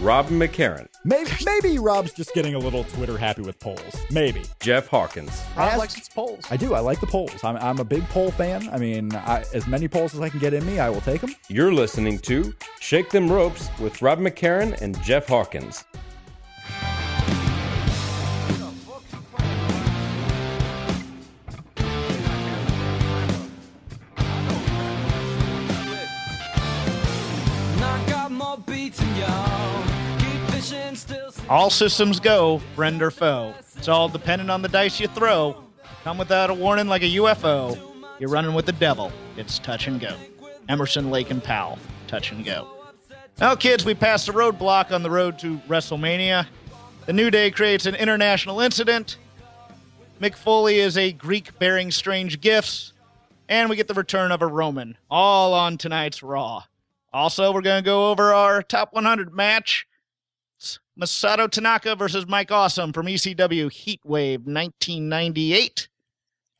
Rob McCarran. Maybe, maybe Rob's just getting a little Twitter happy with polls. Maybe. Jeff Hawkins. Rob likes his polls. I do. I like the polls. I'm, I'm a big poll fan. I mean, I, as many polls as I can get in me, I will take them. You're listening to Shake Them Ropes with Rob McCarran and Jeff Hawkins. All systems go, friend or foe. It's all dependent on the dice you throw. Come without a warning like a UFO. You're running with the devil. It's touch and go. Emerson, Lake, and Powell. Touch and go. Now, kids, we passed a roadblock on the road to WrestleMania. The New Day creates an international incident. Mick Foley is a Greek bearing strange gifts. And we get the return of a Roman, all on tonight's Raw. Also, we're going to go over our top 100 match Masato Tanaka versus Mike Awesome from ECW Heatwave 1998.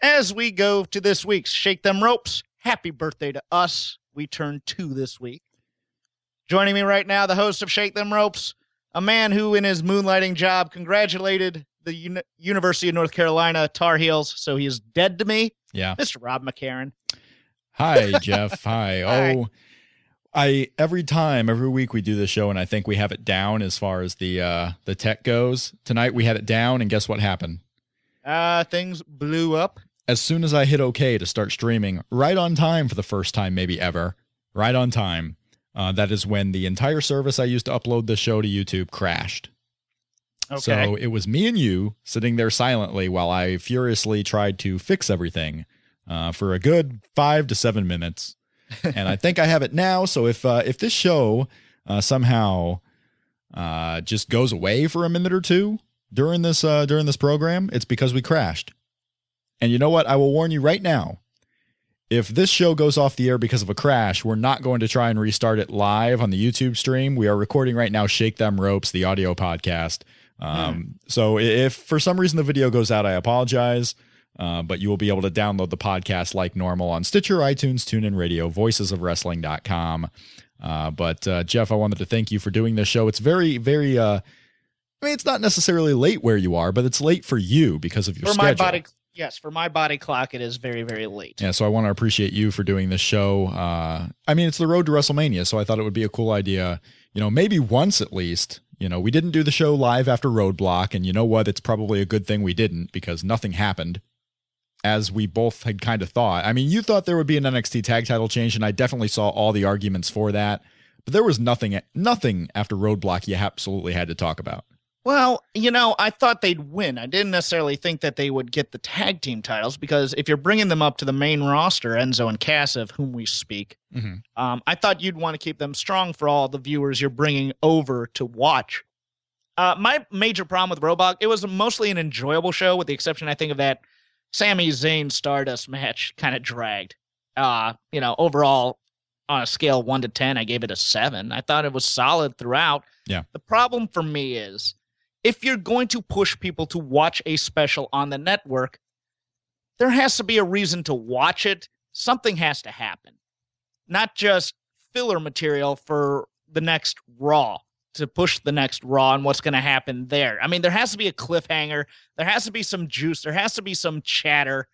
As we go to this week's Shake Them Ropes, happy birthday to us. We turn two this week. Joining me right now, the host of Shake Them Ropes, a man who, in his moonlighting job, congratulated the Uni- University of North Carolina Tar Heels, so he is dead to me. Yeah. Mr. Rob McCarran. Hi, Jeff. Hi. Hi. Oh, I every time, every week we do the show, and I think we have it down as far as the uh, the tech goes. Tonight we had it down, and guess what happened? Uh, things blew up. As soon as I hit OK to start streaming, right on time for the first time, maybe ever, right on time. Uh, that is when the entire service I used to upload the show to YouTube crashed. Okay. So it was me and you sitting there silently while I furiously tried to fix everything uh, for a good five to seven minutes. And I think I have it now. So if uh, if this show uh, somehow uh, just goes away for a minute or two during this uh, during this program, it's because we crashed. And you know what? I will warn you right now. If this show goes off the air because of a crash, we're not going to try and restart it live on the YouTube stream. We are recording right now Shake Them Ropes, the audio podcast. Um, So if for some reason the video goes out, I apologize. Uh, but you will be able to download the podcast like normal on Stitcher, iTunes, TuneIn Radio, voicesofwrestling.com. Uh, but uh, Jeff, I wanted to thank you for doing this show. It's very, very. Uh, I mean, it's not necessarily late where you are, but it's late for you because of your for schedule. my body, yes, for my body clock, it is very, very late. Yeah, so I want to appreciate you for doing this show. Uh, I mean, it's the road to WrestleMania, so I thought it would be a cool idea. You know, maybe once at least. You know, we didn't do the show live after Roadblock, and you know what? It's probably a good thing we didn't because nothing happened as we both had kind of thought. I mean, you thought there would be an NXT tag title change, and I definitely saw all the arguments for that. But there was nothing, nothing after Roadblock you absolutely had to talk about. Well, you know, I thought they'd win. I didn't necessarily think that they would get the tag team titles because if you're bringing them up to the main roster, Enzo and Cass, of whom we speak, Mhm. um, I thought you'd want to keep them strong for all the viewers you're bringing over to watch. Uh, my major problem with Roadblock, it was mostly an enjoyable show, with the exception, I think, of that Sami Zayn Stardust match kind of dragged. Uh, you know, overall, on a scale one to 10, I gave it a seven. I thought it was solid throughout. Yeah. The problem for me is if you're going to push people to watch a special on the network, there has to be a reason to watch it. Something has to happen, not just filler material for the next Raw to push the next Raw and what's going to happen there. I mean, there has to be a cliffhanger, there has to be some juice, there has to be some chatter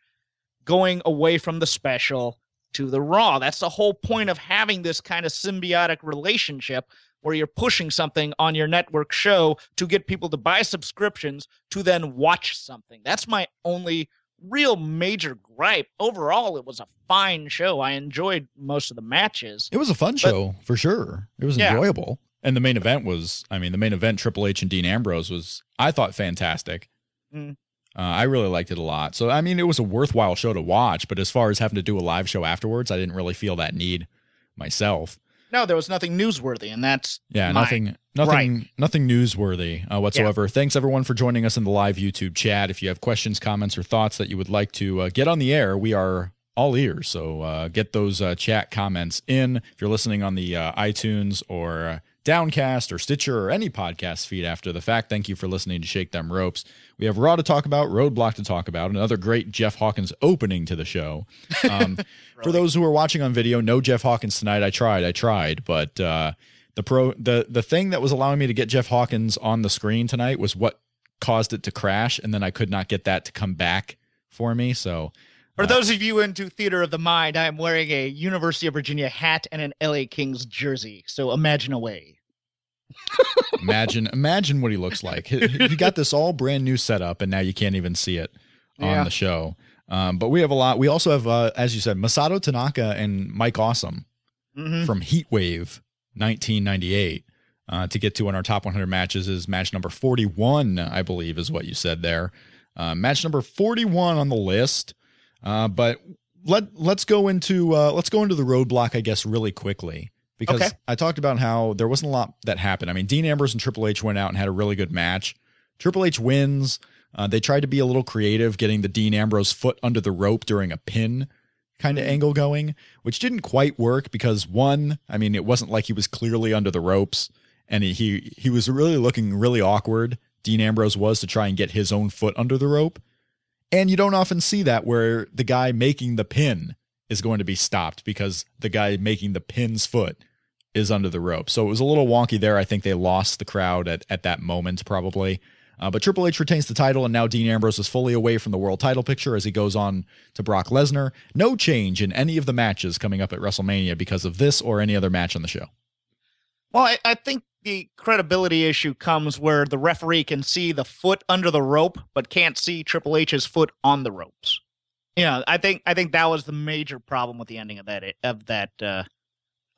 going away from the special to the Raw. That's the whole point of having this kind of symbiotic relationship where you're pushing something on your network show to get people to buy subscriptions to then watch something. That's my only real major gripe. Overall, it was a fine show. I enjoyed most of the matches. It was a fun show for sure. It was Yeah. enjoyable. And the main event was, I mean, the main event, Triple H and Dean Ambrose was, I thought, fantastic. Mm. Uh, I really liked it a lot. So, I mean, it was a worthwhile show to watch. But as far as having to do a live show afterwards, I didn't really feel that need myself. No, there was nothing newsworthy, and that's Yeah, my- nothing, nothing, nothing newsworthy uh, whatsoever. Thanks everyone for joining us in the live YouTube chat. If you have questions, comments, or thoughts that you would like to uh, get on the air, we are all ears. So uh, get those uh, chat comments in. If you're listening on the uh, iTunes or uh, Downcast or Stitcher or any podcast feed after the fact, thank you for listening to Shake Them Ropes. We have Raw to talk about, Roadblock to talk about, another great Jeff Hawkins opening to the show. Um, For those who are watching on video, no Jeff Hawkins tonight. I tried, I tried, but uh, the pro the the thing that was allowing me to get Jeff Hawkins on the screen tonight was what caused it to crash, and then I could not get that to come back for me. So For those of you into theater of the mind, I am wearing a University of Virginia hat and an LA Kings jersey. So imagine away. imagine imagine what he looks like. He, he got this all brand new setup, and now you can't even see it on Yeah. the show. Um, but we have a lot. We also have, uh, as you said, Masato Tanaka and Mike Awesome Mhm. from Heatwave 1998 uh, to get to in our top 100 matches is match number 41, I believe, is what you said there. Uh, match number 41 on the list. Uh, but let let's go into uh, let's go into the roadblock, I guess, really quickly because Okay. I talked about how there wasn't a lot that happened. I mean, Dean Ambrose and Triple H went out and had a really good match. Triple H wins. Uh, they tried to be a little creative, getting the Dean Ambrose foot under the rope during a pin kind of angle going, which didn't quite work because one, I mean, it wasn't like he was clearly under the ropes, and he he, he was really looking really awkward. Dean Ambrose was to try and get his own foot under the rope, and you don't often see that where the guy making the pin is going to be stopped because the guy making the pin's foot is under the rope. So it was a little wonky there. I think they lost the crowd at, at that moment, probably. Uh, but Triple H retains the title, and now Dean Ambrose is fully away from the world title picture as he goes on to Brock Lesnar. No change in any of the matches coming up at WrestleMania because of this or any other match on the show. Well, I, I think the credibility issue comes where the referee can see the foot under the rope, but can't see Triple H's foot on the ropes. Yeah, I think I think that was the major problem with the ending of that of that uh,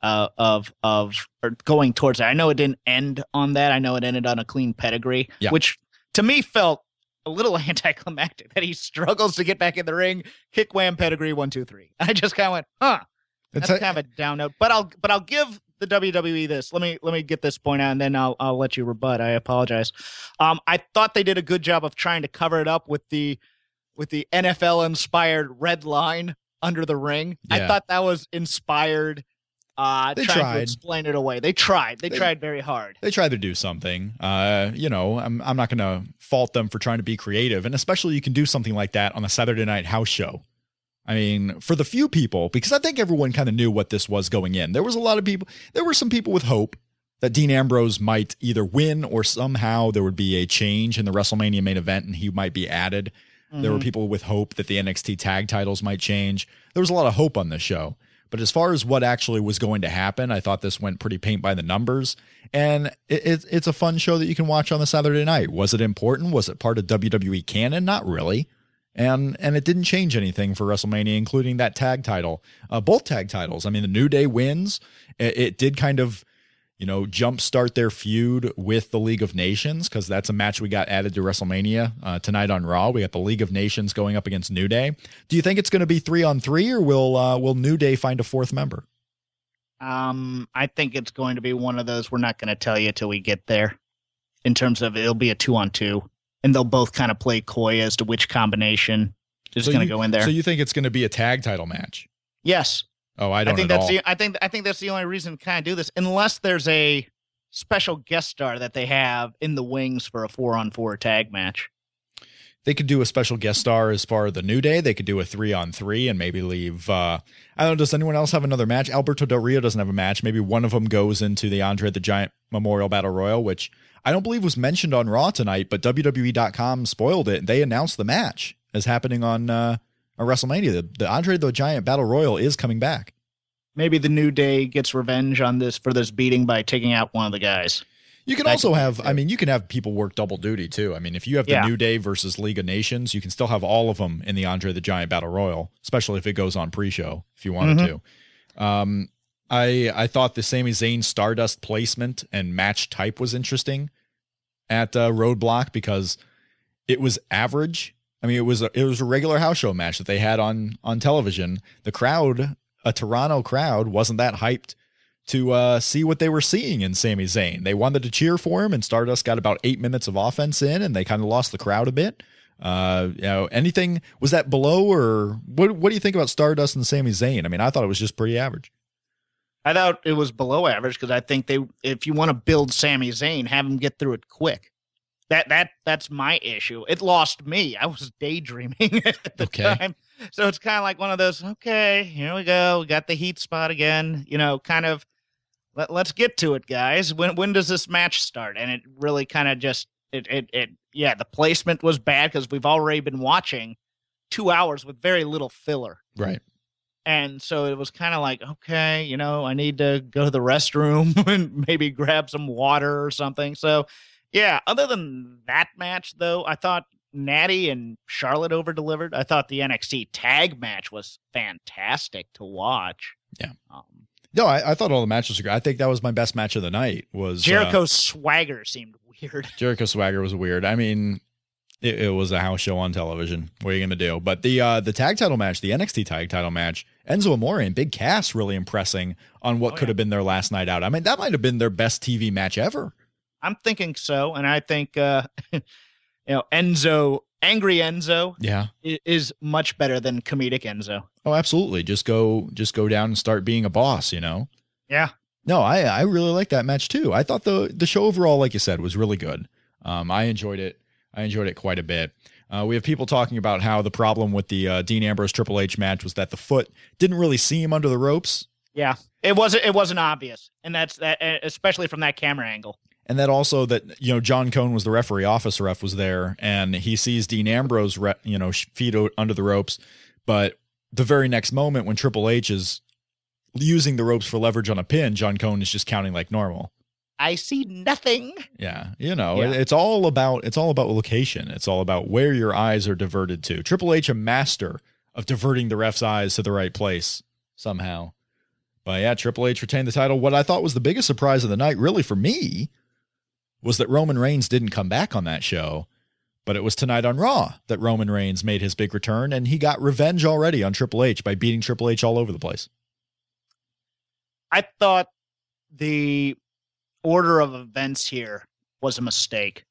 uh, of of or going towards it. I know it didn't end on that. I know it ended on a clean pedigree, Yeah. which to me felt a little anticlimactic. That he struggles to get back in the ring, kick wham pedigree one two three. I just kind of went, huh. That's kind of a down note, but I'll but I'll give the WWE this. Let me let me get this point out, and then I'll I'll let you rebut. I apologize. Um, I thought they did a good job of trying to cover it up with the with the NFL inspired red line under the ring. I thought that was inspired. Uh, They trying to tried. explain it away. They tried. They, They- tried very hard. they tried to do something. Uh, you know, I'm I'm not going to fault them for trying to be creative, and especially you can do something like that on a Saturday night house show. I mean, for the few people, because I think everyone kind of knew what this was going in. There was a lot of people. There were some people with hope that Dean Ambrose might either win or somehow there would be a change in the WrestleMania main event, and he might be added. There were mm-hmm. people with hope that the NXT tag titles might change. There was a lot of hope on this show. But as far as what actually was going to happen, I thought this went pretty paint by the numbers. And it, it, it's a fun show that you can watch on the Saturday night. Was it important? Was it part of WWE canon? Not really. And and it didn't change anything for WrestleMania, including that tag title, uh, both tag titles. I mean, the New Day wins. It, it did kind of you know, jumpstart their feud with the League of Nations because that's a match we got added to WrestleMania uh, tonight on Raw. We got the League of Nations going up against New Day. Do you think it's going to be three on three, or will uh, will New Day find a fourth member? Um, I think it's going to be one of those we're not going to tell you till we get there. In terms of it'll be a two on two, and they'll both kind of play coy as to which combination is So going to go in there. So you think it's going to be a tag title match? yes, Oh, I don't I think at that's all. the I think I think that's the only reason to kind of do this, unless there's a special guest star that they have in the wings for a four on four tag match. they could do a special guest star as far as the New Day. They could do a three on three and maybe leave. Uh, I don't know. Does anyone else have another match? Alberto Del Rio doesn't have a match. Maybe one of them goes into the Andre the Giant Memorial Battle Royal, which I don't believe was mentioned on Raw tonight, but WWE.com spoiled it. They announced the match as happening on uh, on WrestleMania. The, the Andre the Giant Battle Royal is coming back. Maybe the New Day gets revenge on this for this beating by taking out one of the guys. You can That also have, I mean, you can have people work double duty too. I mean, if you have the Yeah. New Day versus League of Nations, you can still have all of them in the Andre the Giant Battle Royal, especially if it goes on pre-show if you wanted to. Um, I I thought the Sami Zayn Stardust placement and match type was interesting at uh, Roadblock because it was average. I mean, it was a, it was a regular house show match that they had on on television. The crowd, a Toronto crowd, wasn't that hyped to uh, see what they were seeing in Sami Zayn. They wanted to cheer for him, and Stardust got about eight minutes of offense in, and they kind of lost the crowd a bit. Uh, you know, anything was that below, or what? What do you think about Stardust and Sami Zayn? I mean, I thought it was just pretty average. I thought it was below average because I think they, if you want to build Sami Zayn, have him get through it quick. That that that's my issue. It lost me. I was daydreaming at the Okay. time, so it's kind of like one of those. Okay, here we go. We got the heat spot again. You know, kind of. Let, let's get to it, guys. When when does this match start? And it really kind of just it it it yeah. The placement was bad because we've already been watching two hours with very little filler. Right. And so it was kind of like, okay, you know, I need to go to the restroom and maybe grab some water or something. So, yeah, other than that match, though, I thought Natty and Charlotte over delivered. I thought the NXT tag match was fantastic to watch. Yeah. Um, No, I, I thought all the matches were good. I think that was my best match of the night. Was uh, Jericho's Swagger seemed weird. Jericho Swagger was weird. I mean, it, it was a house show on television. What are you gonna do? But the uh, the tag title match, the NXT tag title match, Enzo Amore and Big Cass really impressing on what Oh, could yeah. have been their last night out. I mean, that might have been their best TV match ever. I'm thinking so. And I think, uh, you know, Enzo, angry Enzo Yeah. is much better than comedic Enzo. Oh, absolutely. Just go, just go down and start being a boss. You know. Yeah. No, I I really like that match too. I thought the the show overall, like you said, was really good. Um, I enjoyed it. I enjoyed it quite a bit. Uh, we have people talking about how the problem with the uh, Dean Ambrose Triple H match was that the foot didn't really see him under the ropes, Yeah, it wasn't. It wasn't obvious, and that's that. uh, Especially from that camera angle. and that also that you know John Cone was the referee, office ref was there, and he sees Dean Ambrose, re- you know, feet o- under the ropes, but the very next moment when Triple H is using the ropes for leverage on a pin, John Cone is just counting like normal. I see nothing. Yeah, you know, Yeah. it's all about it's all about location. It's all about where your eyes are diverted to. Triple H a master of diverting the ref's eyes to the right place somehow. But yeah, Triple H retained the title. What I thought was the biggest surprise of the night, really for me, was that Roman Reigns didn't come back on that show. But it was tonight on Raw that Roman Reigns made his big return, and he got revenge already on Triple H by beating Triple H all over the place. I thought the order of events here was a mistake.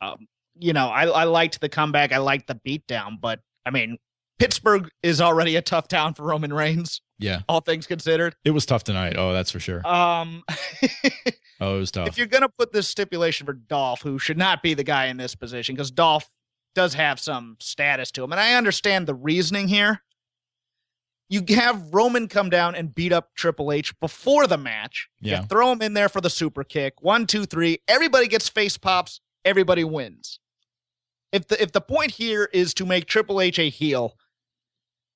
Um, you know, I, I liked the comeback. I liked the beatdown, but I mean, Pittsburgh is already a tough town for Roman Reigns, Yeah, all things considered. it was tough tonight. Oh, that's for sure. Um, Oh, it was tough. if you're gonna put this stipulation for Dolph, who should not be the guy in this position, because Dolph does have some status to him, and I understand the reasoning here. You have Roman come down and beat up Triple H before the match. Yeah. You throw him in there for the super kick. One, two, three. Everybody gets face pops. Everybody wins. If the if the point here is to make Triple H a heel,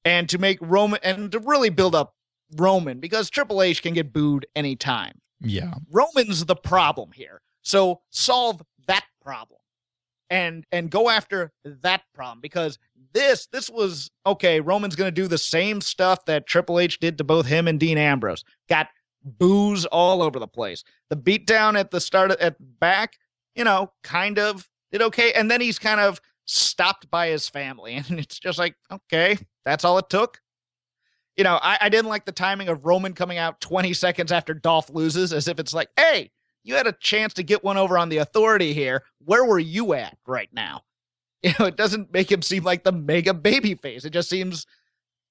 and to make Roman and to really build up Roman, because Triple H can get booed anytime. yeah, Roman's the problem here. So solve that problem. And and go after that problem because this this was okay, Roman's going to do the same stuff that Triple H did to both him and Dean Ambrose. Got booze all over the place. The beatdown at the start at back, you know, kind of did okay and then he's kind of stopped by his family and it's just like, okay, that's all it took you know, I, I didn't like the timing of Roman coming out 20 seconds after Dolph loses, as if it's like, hey, you had a chance to get one over on the authority here. Where were you at right now? You know, it doesn't make him seem like the mega baby face. It just seems,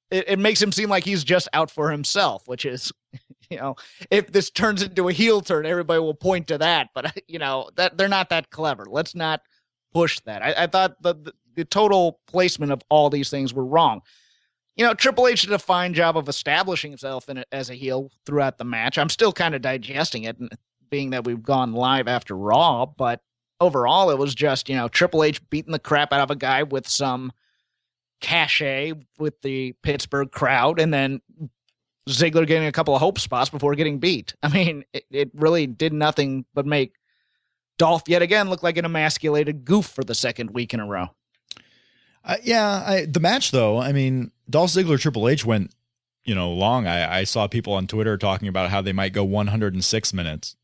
it, it makes him seem like he's just out for himself, which is, you know, if this turns into a heel turn, everybody will point to that. But, you know, that they're not that clever. Let's not push that. I, I thought the, the, the total placement of all these things were wrong you know, Triple H did a fine job of establishing himself in it as a heel throughout the match. I'm still kind of digesting it, being that we've gone live after Raw, but overall, it was just, you know, Triple H beating the crap out of a guy with some cachet with the Pittsburgh crowd, and then Ziggler getting a couple of hope spots before getting beat. I mean, it, it really did nothing but make Dolph yet again look like an emasculated goof for the second week in a row. Uh, yeah, I, the match though. I mean, Dolph Ziggler Triple H went, you know, long. I, I saw people on Twitter talking about how they might go 106 minutes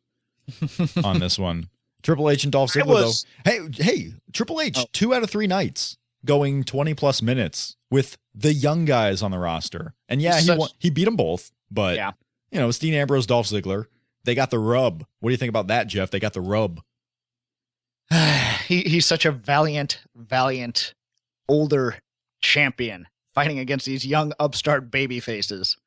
on this one. Triple H and Dolph Ziggler was- though. Hey, hey, Triple H, Oh. two out of three nights going 20 plus minutes with the young guys on the roster. And yeah, He's he such- won, he beat them both, but Yeah. You know, it's Dean Ambrose, Dolph Ziggler. They got the rub. What do you think about that, Jeff? They got the rub. he, he's such a valiant, valiant, older champion fighting against these young upstart baby faces.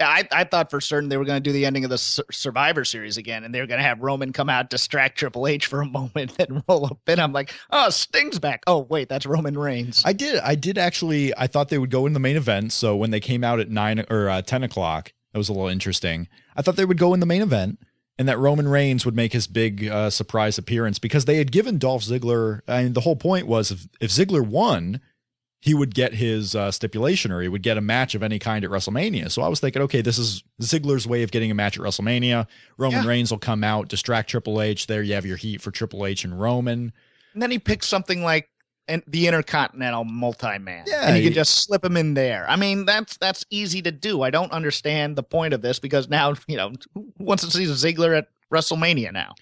I, I thought for certain they were going to do the ending of the Survivor Series again, and they were going to have Roman come out, distract Triple H for a moment, and roll up in. I'm like, oh, Sting's back. Oh, wait, that's Roman Reigns. I did, I did actually. I thought they would go in the main event. So when they came out at nine or uh, ten o'clock, that was a little interesting. I thought they would go in the main event, and that Roman Reigns would make his big uh, surprise appearance because they had given Dolph Ziggler. I mean, the whole point was if if Ziggler won, he would get his uh, stipulation or he would get a match of any kind at WrestleMania. So I was thinking, okay, this is Ziggler's way of getting a match at WrestleMania. Roman yeah. Reigns will come out, distract Triple H. There you have your heat for Triple H and Roman. And then he picks something like the Intercontinental Multi-Man, yeah, and you can just slip him in there. I mean, that's that's easy to do. I don't understand the point of this because now you know who wants to see Ziggler at WrestleMania now.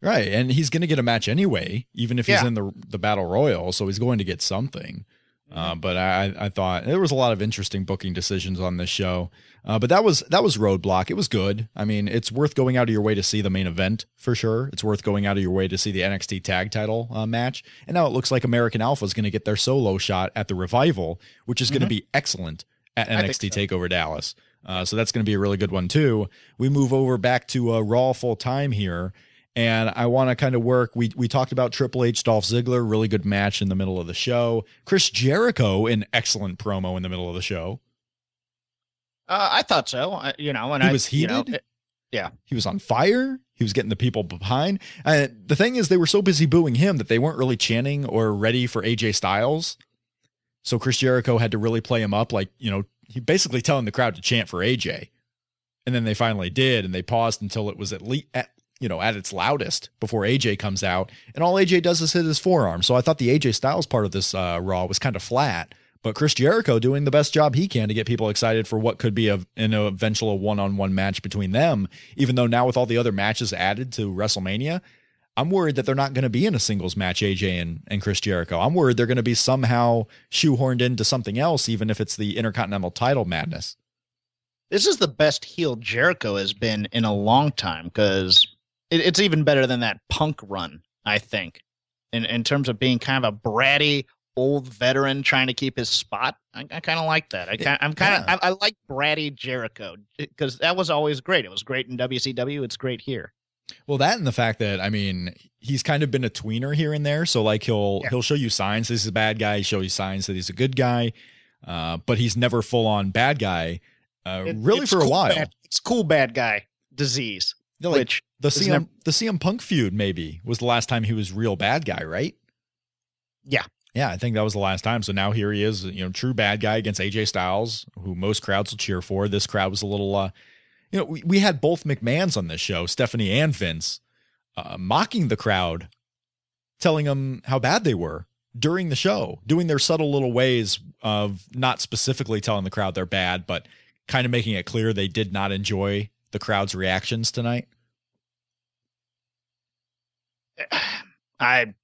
Right, and he's going to get a match anyway, even if he's yeah. in the the Battle Royal, so he's going to get something. Uh, but I, I thought there was a lot of interesting booking decisions on this show. Uh, but that was that was Roadblock. It was good. I mean, it's worth going out of your way to see the main event for sure. It's worth going out of your way to see the NXT Tag Title uh, match. And now it looks like American Alpha is going to get their solo shot at the Revival, which is mm-hmm. going to be excellent at NXT so. Takeover Dallas. Uh, so that's going to be a really good one too. We move over back to uh, Raw full time here and I want to kind of work. We we talked about Triple H, Dolph Ziggler, really good match in the middle of the show. Chris Jericho, an excellent promo in the middle of the show. Uh, I thought so. I, you know, and he I, was heated. You know, it, yeah, he was on fire. He was getting the people behind. Uh, the thing is, they were so busy booing him that they weren't really chanting or ready for AJ Styles. So Chris Jericho had to really play him up, like you know, he basically telling the crowd to chant for AJ. And then they finally did, and they paused until it was at least at you know, at its loudest before AJ comes out. And all AJ does is hit his forearm. So I thought the AJ Styles part of this uh, Raw was kind of flat. But Chris Jericho doing the best job he can to get people excited for what could be a, an eventual one on one match between them. Even though now with all the other matches added to WrestleMania, I'm worried that they're not going to be in a singles match, AJ and, and Chris Jericho. I'm worried they're going to be somehow shoehorned into something else, even if it's the Intercontinental title madness. This is the best heel Jericho has been in a long time because it, it's even better than that Punk run, I think, in in terms of being kind of a bratty old veteran trying to keep his spot. I, I kind of like that. I kind, I'm kind of yeah. I, I, like bratty Jericho because that was always great. It was great in WCW. It's great here. Well, that and the fact that I mean he's kind of been a tweener here and there. So like he'll yeah. he'll show you signs that he's a bad guy. Show you signs that he's a good guy, uh, but he's never full on bad guy. Uh, it, really for a while. Bad, it's cool bad guy disease. Like, which the CM never- the CM Punk feud maybe was the last time he was real bad guy, right? Yeah. Yeah, I think that was the last time. So now here he is, you know, true bad guy against AJ Styles, who most crowds will cheer for. This crowd was a little uh you know, we, we had both McMahons on this show, Stephanie and Vince, uh, mocking the crowd, telling them how bad they were during the show, doing their subtle little ways of not specifically telling the crowd they're bad, but kind of making it clear they did not enjoy the crowd's reactions tonight. I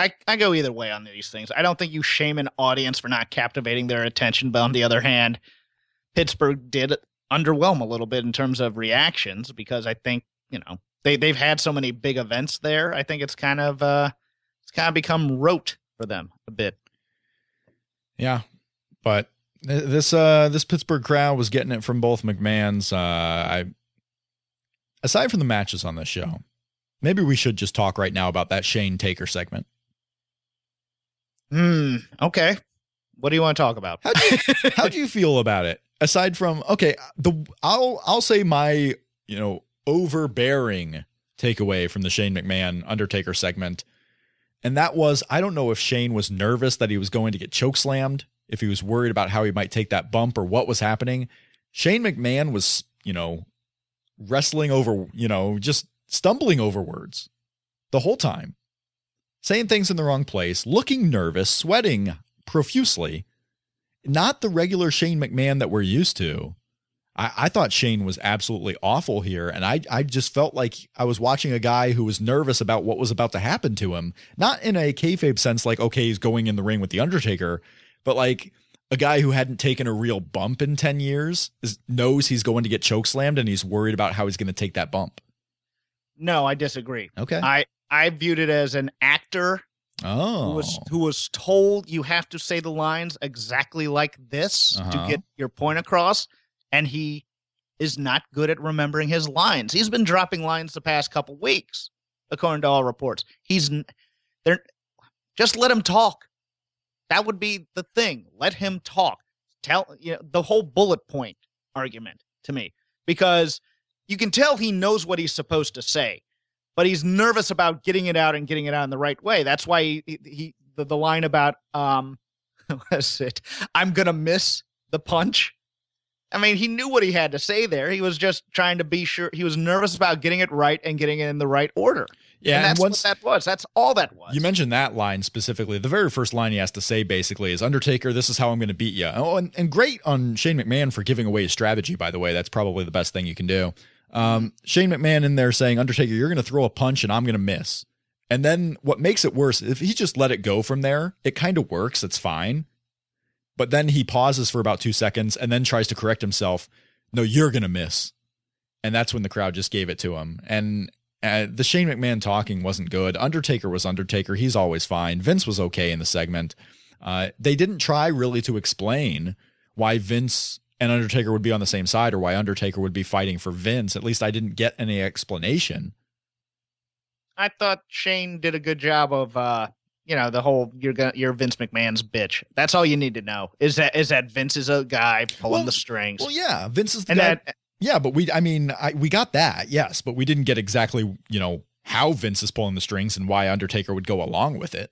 I, I go either way on these things. I don't think you shame an audience for not captivating their attention, but on the other hand, Pittsburgh did underwhelm a little bit in terms of reactions because I think, you know, they they've had so many big events there. I think it's kind of uh it's kind of become rote for them a bit. Yeah. But this uh this Pittsburgh crowd was getting it from both McMahons. Uh I aside from the matches on this show, Maybe we should just talk right now about that Shane Taker segment. Hmm. Okay. What do you want to talk about? How do you, how do you feel about it? Aside from okay, the I'll I'll say my you know overbearing takeaway from the Shane McMahon Undertaker segment, and that was I don't know if Shane was nervous that he was going to get choke slammed, if he was worried about how he might take that bump or what was happening. Shane McMahon was you know wrestling over you know just stumbling over words the whole time, saying things in the wrong place, looking nervous, sweating profusely. Not the regular Shane McMahon that we're used to. I, I, thought Shane was absolutely awful here. And I, I just felt like I was watching a guy who was nervous about what was about to happen to him. Not in a kayfabe sense, like, okay, he's going in the ring with The Undertaker, but like, a guy who hadn't taken a real bump in 10 years is, knows he's going to get choke slammed and he's worried about how he's going to take that bump. No, I disagree. Okay. I I viewed it as an actor oh. who was who was told you have to say the lines exactly like this Uh-huh. to get your point across, and he is not good at remembering his lines. He's been dropping lines the past couple weeks, according to all reports. He's there. Just let him talk. That would be the thing. Let him talk. Tell you know the whole bullet point argument to me because you can tell he knows what he's supposed to say but he's nervous about getting it out and getting it out in the right way. That's why he, he, he the, the line about um what is it? I'm gonna miss the punch. I mean, he knew what he had to say there. He was just trying to be sure. He was nervous about getting it right and getting it in the right order. Yeah. and And, that's once what that was. That's all that was. you mentioned that line specifically, the very first line he has to say basically is Undertaker, this is how I'm going to beat you. Oh, and, and great on Shane McMahon for giving away his strategy, by the way. That's probably the best thing you can do. Um, Shane McMahon in there saying, Undertaker, you're going to throw a punch and I'm going to miss. And then what makes it worse, if he just let it go from there, it kind of works. It's fine. But then he pauses for about two seconds and then tries to correct himself. No, you're going to miss. And that's when the crowd just gave it to him. And uh, the Shane McMahon talking wasn't good. Undertaker was Undertaker. He's always fine. Vince was okay in the segment. Uh, they didn't try really to explain why Vince and Undertaker would be on the same side or why Undertaker would be fighting for Vince. At least I didn't get any explanation. I thought Shane did a good job of uh you know the whole you're gonna you're Vince McMahon's bitch. That's all you need to know is that is that Vince is a guy pulling Well- the strings. Well, yeah, Vince is the and guy. that yeah, but we, I mean, I, we got that, yes, but we didn't get exactly, you know, how Vince is pulling the strings and why Undertaker would go along with it.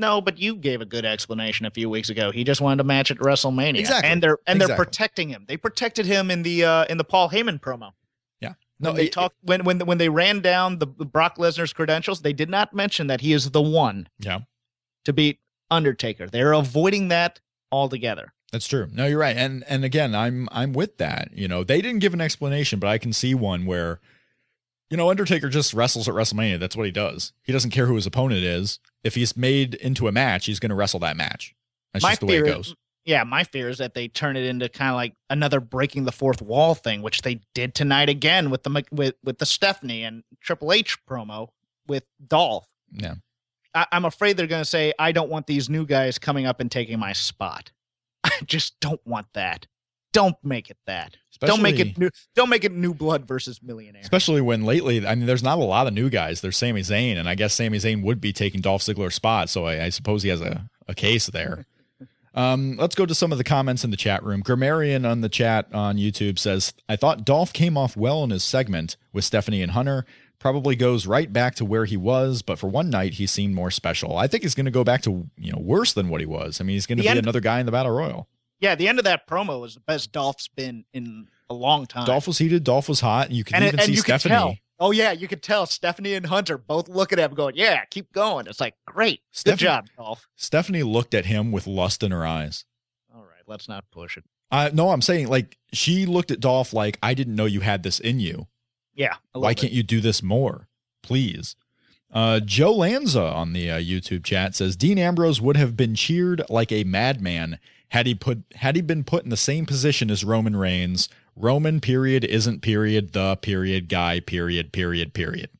No, but you gave a good explanation a few weeks ago. He just wanted to match at WrestleMania, Exactly. and they're and they're protecting him. They protected him in the uh, in the Paul Heyman promo. Yeah. No, No, they it- talked when when when they ran down the, the Brock Lesnar's credentials. They did not mention that he is the one yeah. to beat Undertaker. They're avoiding that altogether. That's true. No, you're right. And and again, I'm I'm with that. You know, they didn't give an explanation, but I can see one where you know, Undertaker just wrestles at WrestleMania. That's what he does. He doesn't care who his opponent is. If he's made into a match, he's going to wrestle that match. That's just the way it goes. yeah, my fear is that they turn it into kind of like another breaking the fourth wall thing, which they did tonight again with the with with the Stephanie and Triple H promo with Dolph. Yeah. I, I'm afraid they're going to say, "I don't want these new guys coming up and taking my spot." I just don't want that. Don't make it that. Don't make it new. Don't make it new blood versus millionaire. Especially when lately, I mean, there's not a lot of new guys. There's Sami Zayn, and I guess Sami Zayn would be taking Dolph Ziggler's spot, so I, I suppose he has a, a case there. Um, let's go to some of the comments in the chat room. Grammarian on the chat on YouTube says, I thought Dolph came off well in his segment with Stephanie and Hunter. Probably goes right back to where he was, but for one night he seemed more special. I think he's going to go back to you know worse than what he was. I mean, he's going to be end- another guy in the battle royal. Yeah, the end of that promo was the best Dolph's been in a long time. Dolph was heated. Dolph was hot. And you can and, even and see you could Stephanie. Oh yeah, you could tell Stephanie and Hunter both look at him going, "Yeah, keep going." It's like, "Great, Stephanie- good job, Dolph." Stephanie looked at him with lust in her eyes. All right, let's not push it. Uh, no, I'm saying like she looked at Dolph like I didn't know you had this in you. Yeah, Why little can't you do this more, please? Uh, Joe Lanza on the uh, YouTube chat says Dean Ambrose would have been cheered like a madman had he put had he been put in the same position as Roman Reigns. Roman period isn't period the period guy period period period.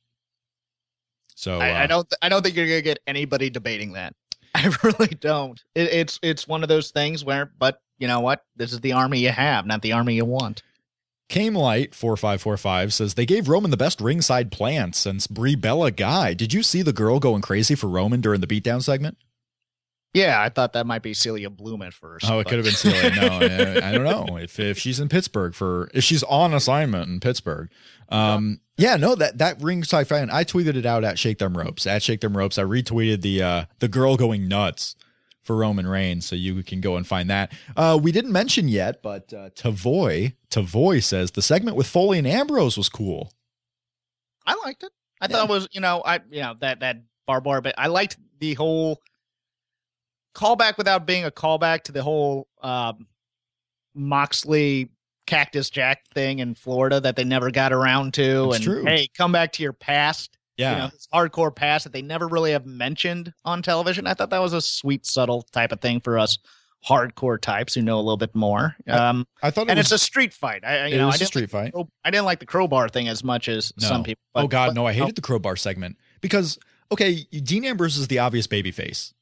So I, I uh, don't. I don't think you're gonna get anybody debating that. I really don't. It, it's it's one of those things where, but you know what? This is the army you have, not the army you want. Came Light four five four five says they gave Roman the best ringside plant since Brie Bella guy. Did you see the girl going crazy for Roman during the beatdown segment? Yeah, I thought that might be Celia Bloom at first. Oh, it but- could have been Celia. No, I, I don't know if if she's in Pittsburgh for if she's on assignment in Pittsburgh. Um, yeah, no, that that ringside fan. I tweeted it out at Shake Them Ropes at Shake Them Ropes. I retweeted the uh the girl going nuts for Roman Reigns, so you can go and find that. Uh, we didn't mention yet, but uh, Tavoy Tavoy says the segment with Foley and Ambrose was cool. I liked it. I Yeah. thought it was, you know, I you know that that barbar, but I liked the whole callback without being a callback to the whole um, Moxley Cactus Jack thing in Florida that they never got around to. It's and true. hey, come back to your past. Yeah, You know, hardcore past that they never really have mentioned on television. I thought that was a sweet, subtle type of thing for us hardcore types who know a little bit more. Um, I thought, it and was, it's a street fight. I, you it know, was I a didn't street fight. crow- I didn't like the crowbar thing as much as No. some people. oh God, but- no! I hated the crowbar segment because okay, Dean Ambrose is the obvious babyface,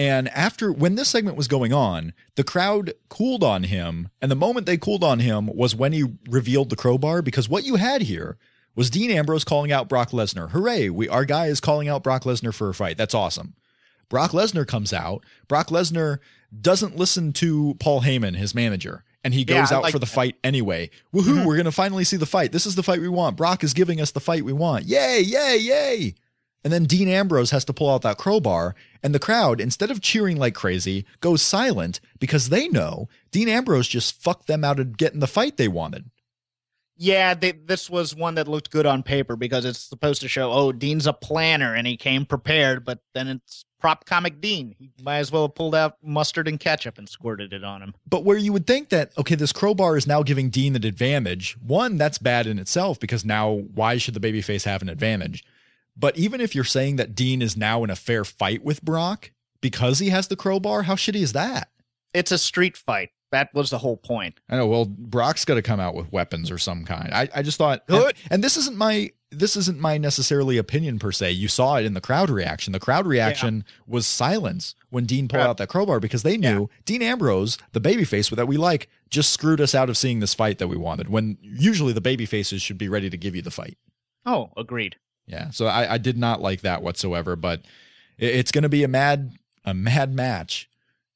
and after when this segment was going on, the crowd cooled on him, and the moment they cooled on him was when he revealed the crowbar. Because what you had here was Dean Ambrose calling out Brock Lesnar. Hooray! We our guy is calling out Brock Lesnar for a fight. That's awesome. Brock Lesnar comes out. Brock Lesnar doesn't listen to Paul Heyman, his manager, and he goes I out like for the that. fight anyway. Woohoo, Mhm. we're going to finally see the fight. This is the fight we want. Brock is giving us the fight we want. Yay, yay, yay. And then Dean Ambrose has to pull out that crowbar, and the crowd, instead of cheering like crazy, goes silent because they know Dean Ambrose just fucked them out of getting the fight they wanted. Yeah, they, this was one that looked good on paper because it's supposed to show, oh, Dean's a planner and he came prepared, but then it's prop comic Dean. He might as well have pulled out mustard and ketchup and squirted it on him. But where you would think that, okay, this crowbar is now giving Dean an advantage, one, that's bad in itself because now why should the babyface have an advantage? But even if you're saying that Dean is now in a fair fight with Brock because he has the crowbar, how shitty is that? It's a street fight. That was the whole point. I know. Well, Brock's got to come out with weapons or some kind. I, I just thought, And, and this isn't my this isn't my necessarily opinion per se. You saw it in the crowd reaction. The crowd reaction was silence when Dean pulled Yeah. out that crowbar because they knew Dean Ambrose, the babyface that we like, just screwed us out of seeing this fight that we wanted. When usually the babyfaces should be ready to give you the fight. Oh, agreed. Yeah. So I, I did not like that whatsoever. But it- it's going to be a mad a mad match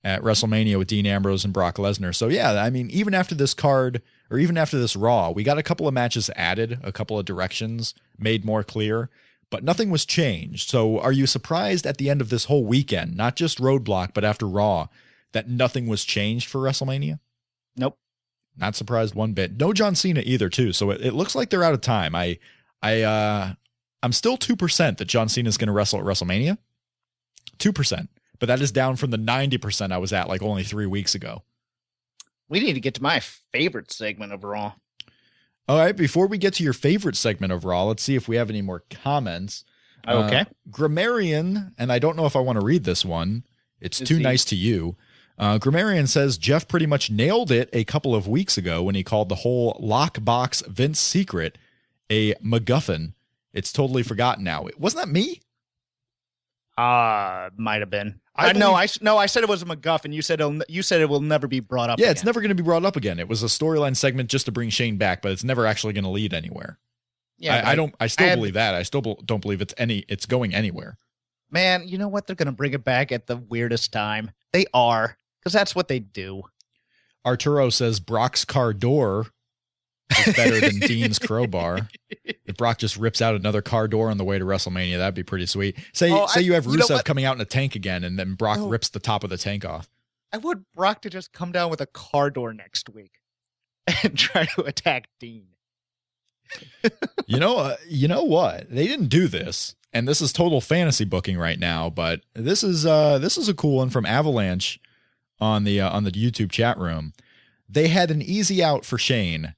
at WrestleMania with Dean Ambrose and Brock Lesnar. So yeah, I mean, even after this card or even after this Raw, we got a couple of matches added, a couple of directions made more clear, but nothing was changed. So are you surprised at the end of this whole weekend, not just Roadblock, but after Raw, that nothing was changed for WrestleMania? Nope. Not surprised one bit. No John Cena either, too. So it, it looks like they're out of time. I, I, uh, I'm still two percent that John Cena is going to wrestle at WrestleMania. Two percent, but that is down from the ninety percent I was at like only three weeks ago. We need to get to my favorite segment of Raw. All right, before we get to your favorite segment of Raw, let's see if we have any more comments. Uh, Okay. Grammarian, and I don't know if I want to read this one. It's Is too he- nice to you. Uh, Grammarian says Jeff pretty much nailed it a couple of weeks ago when he called the whole lockbox Vince secret a MacGuffin. It's totally forgotten now. Wasn't that me? Uh might have been. I I, no, believe- I s- no, I said it was a MacGuffin. You said it'll, you said it will never be brought up. Yeah, it's never going to be brought up again. It was a storyline segment just to bring Shane back, but it's never actually going to lead anywhere. Yeah, I, I don't. I still I believe that. I still don't believe it's any. It's going anywhere. Man, you know what? They're gonna bring it back at the weirdest time. They are, because that's what they do. Arturo says Brock's car door is better than Dean's crowbar. If Brock just rips out another car door on the way to WrestleMania, that'd be pretty sweet. Say Oh, say I- you have you know Rusev coming out in a tank again, and then Brock No. rips the top of the tank off. I want Brock to just come down with a car door next week and try to attack Dean. you know, uh, you know what? They didn't do this, and this is total fantasy booking right now. But this is uh this is a cool one from Avalanche on the uh, on the YouTube chat room. They had an easy out for Shane.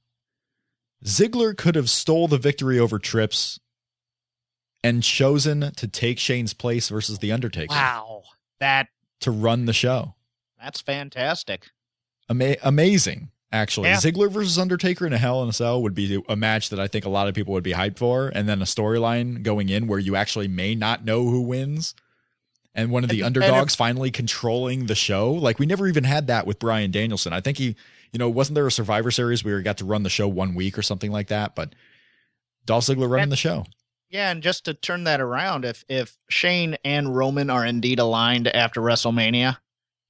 Ziggler could have stole the victory over Trips and chosen to take Shane's place versus the Undertaker Wow, that to run the show. that's fantastic. Ama- amazing, actually. Yeah. Ziggler versus Undertaker in a Hell in a Cell would be a match that I think a lot of people would be hyped for, and then a storyline going in where you actually may not know who wins, and one of the And- and underdogs if- finally controlling the show. Like we never even had that with Bryan Danielson. I think he, you know, wasn't there a Survivor Series where he got to run the show one week or something like that? But Dolph Ziggler running And- the show. Yeah, and just to turn that around, if if Shane and Roman are indeed aligned after WrestleMania,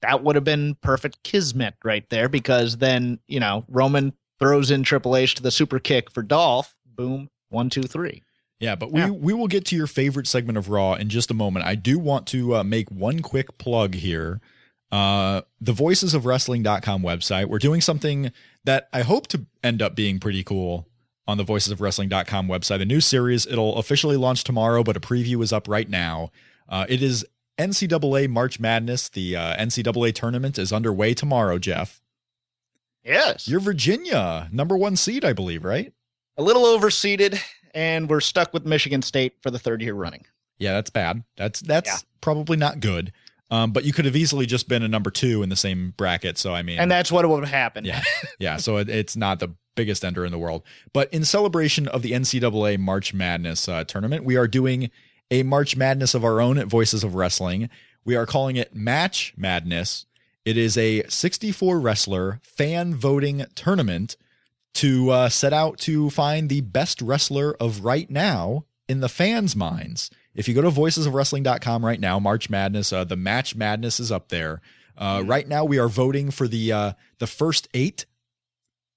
that would have been perfect kismet right there. Because then you know Roman throws in Triple H to the super kick for Dolph. Boom, one, two, three. Yeah, but we Yeah. we will get to your favorite segment of Raw in just a moment. I do want to uh, make one quick plug here. Uh, the Voices of Wrestling.com website. We're doing something that I hope to end up being pretty cool on the Voices of Wrestling.com website. A new series. It'll officially launch tomorrow, but a preview is up right now. Uh, it is NCAA March Madness. The uh, NCAA tournament is underway tomorrow, Jeff. Yes, You're Virginia, number one seed, I believe, right? a little overseeded, and we're stuck with Michigan State for the third year running. Yeah, that's bad. That's that's Yeah. probably not good. Um, but you could have easily just been a number two in the same bracket. So I mean, And that's what would have happened. yeah, yeah. So it, it's not the biggest ender in the world. But in celebration of the NCAA March Madness uh, tournament, we are doing a March Madness of our own at Voices of Wrestling. We are calling it Match Madness. It is a 64 wrestler fan voting tournament to uh, set out to find the best wrestler of right now in the fans' minds. If you go to voicesofwrestling.com right now, March Madness, uh, the Match Madness is up there. Uh, right now, we are voting for the uh, the first eight.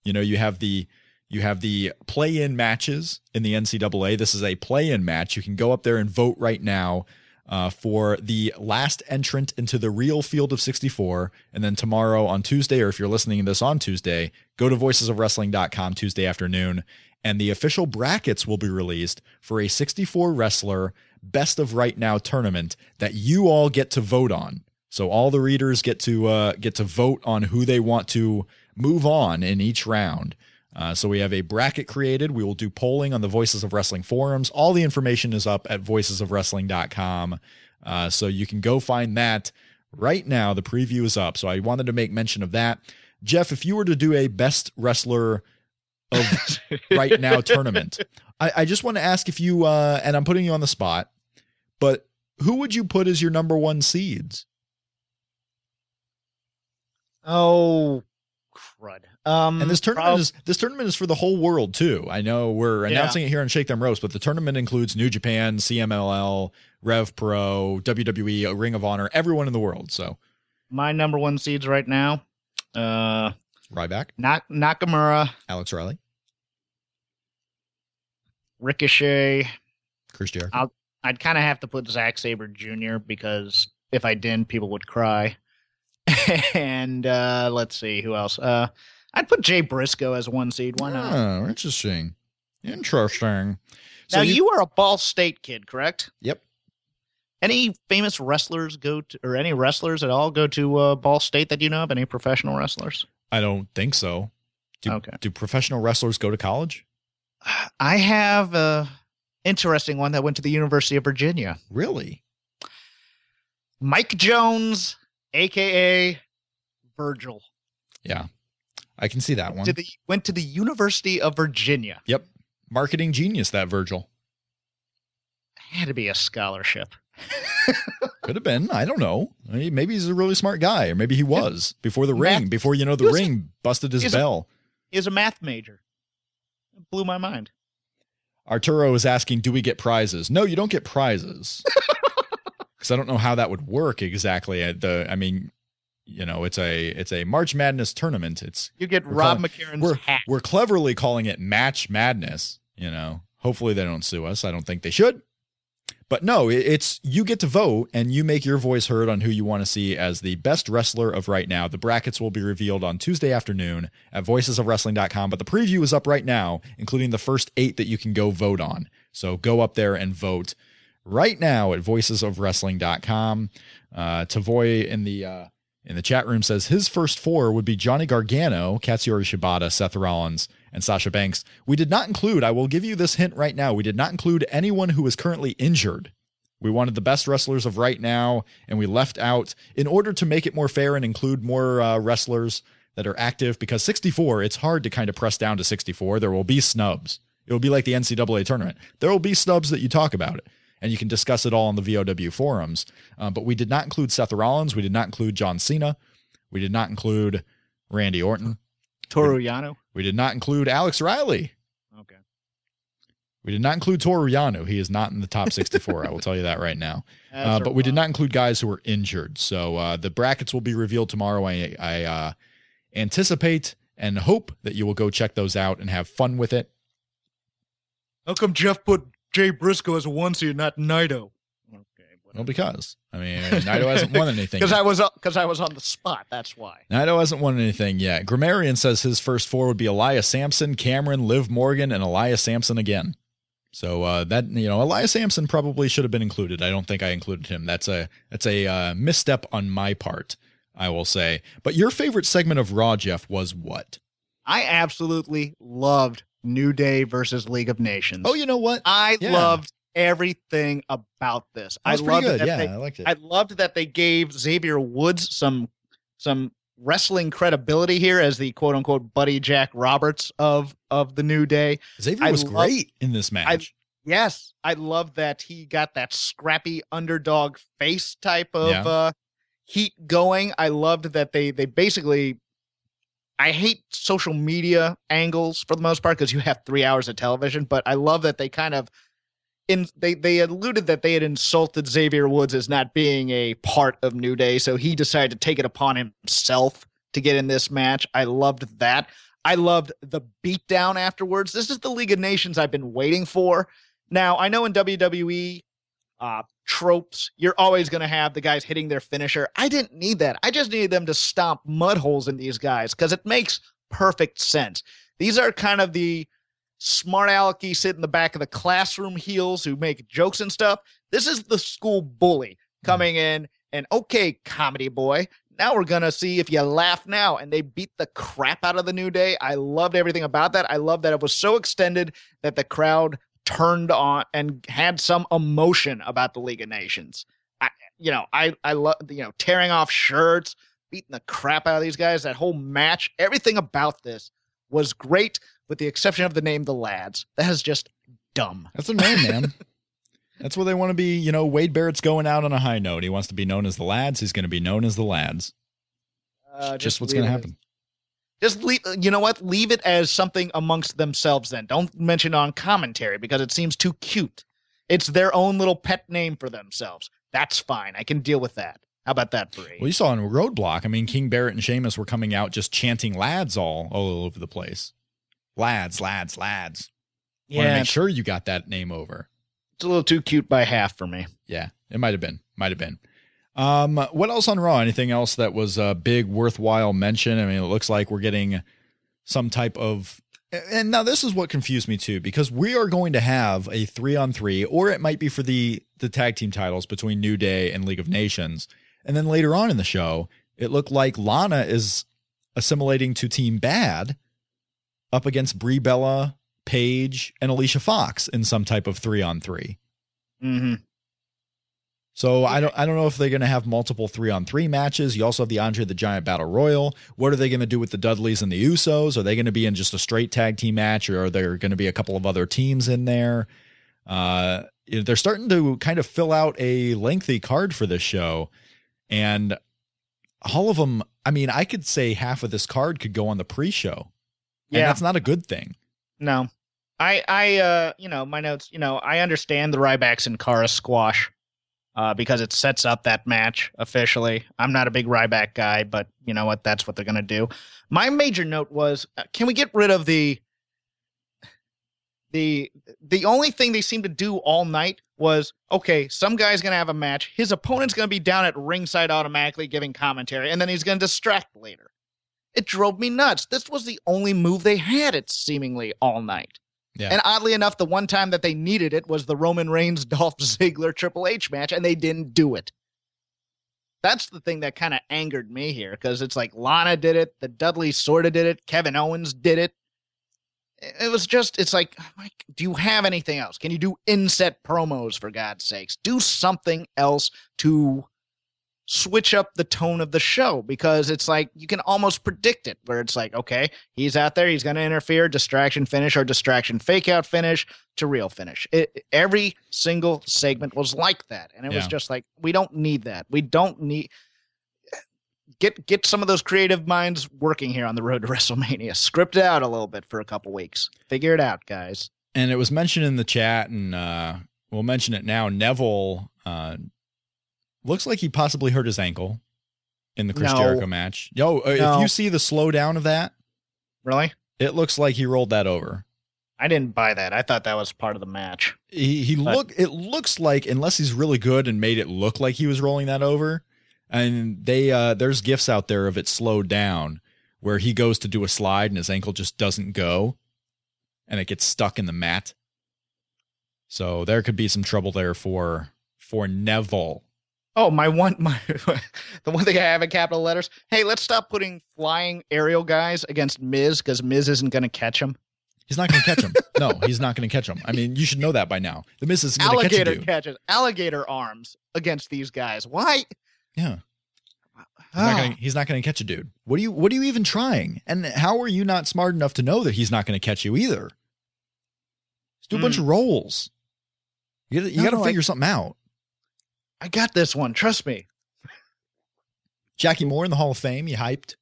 You know, you have the you have the play-in matches in the NCAA. This is a play-in match. You can go up there and vote right now uh, for the last entrant into the real field of 64. And then tomorrow on Tuesday, or if you're listening to this on Tuesday, go to voicesofwrestling.com Tuesday afternoon, and the official brackets will be released for a 64 wrestler best of right now tournament that you all get to vote on. So all the readers get to uh, get to vote on who they want to move on in each round. Uh, so we have a bracket created. We will do polling on the Voices of Wrestling forums. All the information is up at voicesofwrestling.com. Uh, so you can go find that right now. The preview is up. So I wanted to make mention of that. Jeff, if you were to do a best wrestler of right now tournament, I, I just want to ask if you, uh, and I'm putting you on the spot, but who would you put as your number one seeds? Oh, crud. Um, And this tournament prob- is this tournament is for the whole world too. I know we're Yeah. announcing it here on Shake Them Ropes, but the tournament includes New Japan, CMLL, Rev Pro, WWE, Ring of Honor, everyone in the world. So my number one seeds right now. Uh, Ryback, Nak- Nakamura, Alex Riley, Ricochet. Chris Jericho. I'd kind of have to put Zack Sabre Jr. because if I didn't, people would cry. and uh, let's see who else. Uh, I'd put Jay Briscoe as one seed. Why not? Oh, interesting. Interesting. So now you, are a Ball State kid, correct? Yep. Any famous wrestlers go to, or any wrestlers at all go to uh, Ball State that you know of? Any professional wrestlers? I don't think so. Do, Okay. do professional wrestlers go to college? I have a interesting one that went to the University of Virginia. Really? Mike Jones, aka Virgil, Yeah. I can see that one. to the went to the University of Virginia. Yep. Marketing genius, that Virgil. Had to be a scholarship. Could have been. I don't know. I mean, Maybe he's a really smart guy, or maybe he was before the Math- ring, before you know the ring busted his a- bell. He was a math major. It blew my mind. Arturo is asking, "Do we get prizes?" No, you don't get prizes. Because I don't know how that would work exactly. Uh, The I mean, you know, it's a it's a March Madness tournament. It's You get Rob calling- McCarron's we're hat. we're cleverly calling it Match Madness. You know, hopefully they don't sue us. I don't think they should. But no, it's you get to vote and you make your voice heard on who you want to see as the best wrestler of right now. The brackets will be revealed on Tuesday afternoon at voicesofwrestling.com, but the preview is up right now, including the first eight that you can go vote on. So go up there and vote right now at voicesofwrestling.com. Uh, Tavoy in the uh, in the chat room says his first four would be Johnny Gargano, Katsuyori Shibata, Seth Rollins, and Sasha Banks. We did not include, I will give you this hint right now, we did not include anyone who is currently injured. We wanted the best wrestlers of right now, and we left out, in order to make it more fair and include more uh, wrestlers that are active, because 64, it's hard to kind of press down to 64. There will be snubs. It will be like the NCAA tournament. There will be snubs that you talk about it, and you can discuss it all on the VOW forums. Uh, but we did not include Seth Rollins. We did not include John Cena. We did not include Randy Orton. Toru Yano. We did not include Alex Riley. Okay. We did not include Toru Yano. He is not in the top 64. I will tell you that right now. Uh, but we did not include guys who were injured. So uh, the brackets will be revealed tomorrow. I, I uh, anticipate and hope that you will go check those out and have fun with it. How come Jeff put Jay Briscoe as a one seed, not Naito? Well, because I mean, Naito hasn't won anything. Because. I was because I was on the spot. That's why. Naito hasn't won anything yet. Grammarian says his first four would be Elias Samson, Cameron, Liv Morgan, and Elias Samson again. So uh, that you know, Elias Samson probably should have been included. I don't think I included him. That's a that's a uh, misstep on my part, I will say. But your favorite segment of Raw, Jeff, was what? I absolutely loved New Day versus League of Nations. Oh, you know what? I Yeah. loved everything about this. I loved good. that Yeah, they, I liked it. I loved that they gave Xavier Woods some some wrestling credibility here as the quote unquote Buddy Jack Roberts of of the New Day. Xavier I was love- great in this match. Yes, I love that he got that scrappy underdog face type of Yeah. uh, heat going. I loved that they they basically. I hate social media angles for the most part because you have three hours of television, but I love that they kind of in they they alluded that they had insulted Xavier Woods as not being a part of New Day, so he decided to take it upon himself to get in this match. I loved that. I loved the beatdown afterwards. This is the League of Nations I've been waiting for. Now, I know in WWE uh, tropes, you're always going to have the guys hitting their finisher. I didn't need that. I just needed them to stomp mud holes in these guys because it makes perfect sense. These are kind of the smart alecky sit in the back of the classroom heels who make jokes and stuff. This is the school bully coming in and okay, comedy boy. Now we're gonna see if you laugh now. And they beat the crap out of the New Day. I loved everything about that. I love that it was so extended that the crowd turned on and had some emotion about the League of Nations. I, you know, I I love you know tearing off shirts, beating the crap out of these guys. That whole match, everything about this was great, with the exception of the name the Lads. That is just dumb. That's their name, man. That's where they want to be. You know, Wade Barrett's going out on a high note. He wants to be known as the lads. He's going to be known as the lads. Uh, just what's going to happen. Just leave. You know what? Leave it as something amongst themselves. Then don't mention it on commentary because it seems too cute. It's their own little pet name for themselves. That's fine. I can deal with that. How about that, Bree? Well, you saw in Roadblock. I mean, King Barrett and Sheamus were coming out just chanting lads all, all over the place. Lads, lads, lads. Want to yeah, make sure you got that name over. it's a little too cute by half for me. Yeah, it might have been. Might have been. Um, what else on Raw? Anything else that was a big, worthwhile mention? I mean, it looks like we're getting some type of. And now this is what confused me too, because we are going to have a three on three, or it might be for the the tag team titles between New Day and League of Nations. And then later on in the show, it looked like Lana is assimilating to Team Bad up against Brie Bella, Paige, and Alicia Fox in some type of three on three. Mm-hmm. So I don't I don't know if they're going to have multiple 3 on 3 matches. You also have the Andre the Giant Battle Royal. What are they going to do with the Dudleys and the Usos? Are they going to be in just a straight tag team match or are there going to be a couple of other teams in there? Uh they're starting to kind of fill out a lengthy card for this show and all of them, I mean, I could say half of this card could go on the pre-show. And Yeah. that's not a good thing. No. I I uh you know, my notes, you know, I understand the Rybacks and Kara squash uh because it sets up that match officially. I'm not a big Ryback guy, but you know what, that's what they're going to do. My major note was uh, can we get rid of the the the only thing they seemed to do all night was okay, some guy's going to have a match. His opponent's going to be down at ringside automatically giving commentary and then he's going to distract later. It drove me nuts. This was the only move they had it seemingly all night. Yeah. And oddly enough, the one time that they needed it was the Roman Reigns Dolph Ziggler Triple H match, and they didn't do it. That's the thing that kind of angered me here because it's like Lana did it, the Dudley sort of did it, Kevin Owens did it. It was just, it's like, oh Mike, do you have anything else? Can you do inset promos for God's sakes? Do something else to switch up the tone of the show because it's like you can almost predict it where it's like okay he's out there he's going to interfere distraction finish or distraction fake out finish to real finish. It, every single segment was like that and it was just like we don't need that. We don't need get get some of those creative minds working here on the road to wrestlemania. Script it out a little bit for a couple weeks. Figure it out guys. And it was mentioned in the chat and uh we'll mention it now. Neville uh looks like he possibly hurt his ankle in the chris No. jericho match. Yo uh, No. if you see the slowdown of that really? it looks like he rolled that over. I didn't buy that. I thought that was part of the match. He, he But- look it looks like unless he's really good and made it look like he was rolling that over and they uh there's gifs out there of it slowed down where he goes to do a slide and his ankle just doesn't go and it gets stuck in the mat. So there could be some trouble there for for neville Oh, my one, my the one thing I have in capital letters. Hey, let's stop putting flying aerial guys against Miz because Miz isn't going to catch him. He's not going to catch him. no, he's not going to catch him. I mean, you should know that by now. The Miz is going to catch Alligator catches alligator arms against these guys. Why? Yeah. He's not, gonna, he's not gonna catch a dude. What are you what are you even trying? And how are you not smart enough to know that he's not gonna catch you either? Just do a bunch hmm. of rolls. You gotta, you No, gotta no, I- figure something out. I got this one. Trust me. Jackie Moore in the Hall of Fame, you hyped?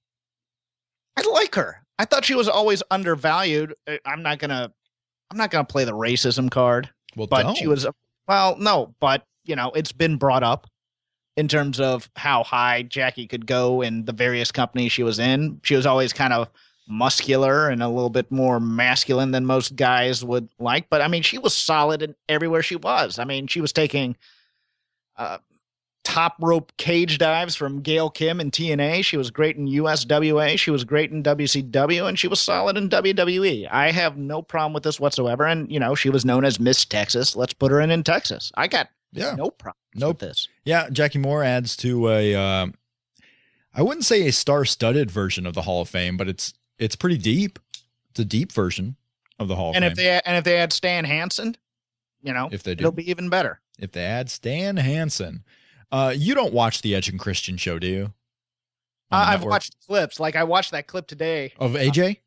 I like her. I thought she was always undervalued. Uh, I'm not gonna. I'm not gonna play the racism card. Well, but don't. she was well no but you know it's been brought up in terms of how high jackie could go in the various companies she was in she was always kind of muscular and a little bit more masculine than most guys would like but i mean she was solid in everywhere she was i mean she was taking uh top rope cage dives from Gail Kim in TNA. She was great in USWA. She was great in WCW, and she was solid in WWE. I have no problem with this whatsoever. And you know, she was known as Miss Texas. Let's put her in in Texas. I got yeah. no problem Nope. with this. Yeah, Jackie Moore adds to a uh, I wouldn't say a star-studded version of the Hall of Fame, but it's it's pretty deep. It's a deep version of the Hall of And if they and if they had Stan Hansen, you know, If they do. it'll be even better. If they add Stan Hansen. Uh, you don't watch the Edge and Christian show, do you? Uh, I've watched clips. Like I watched that clip today. of AJ.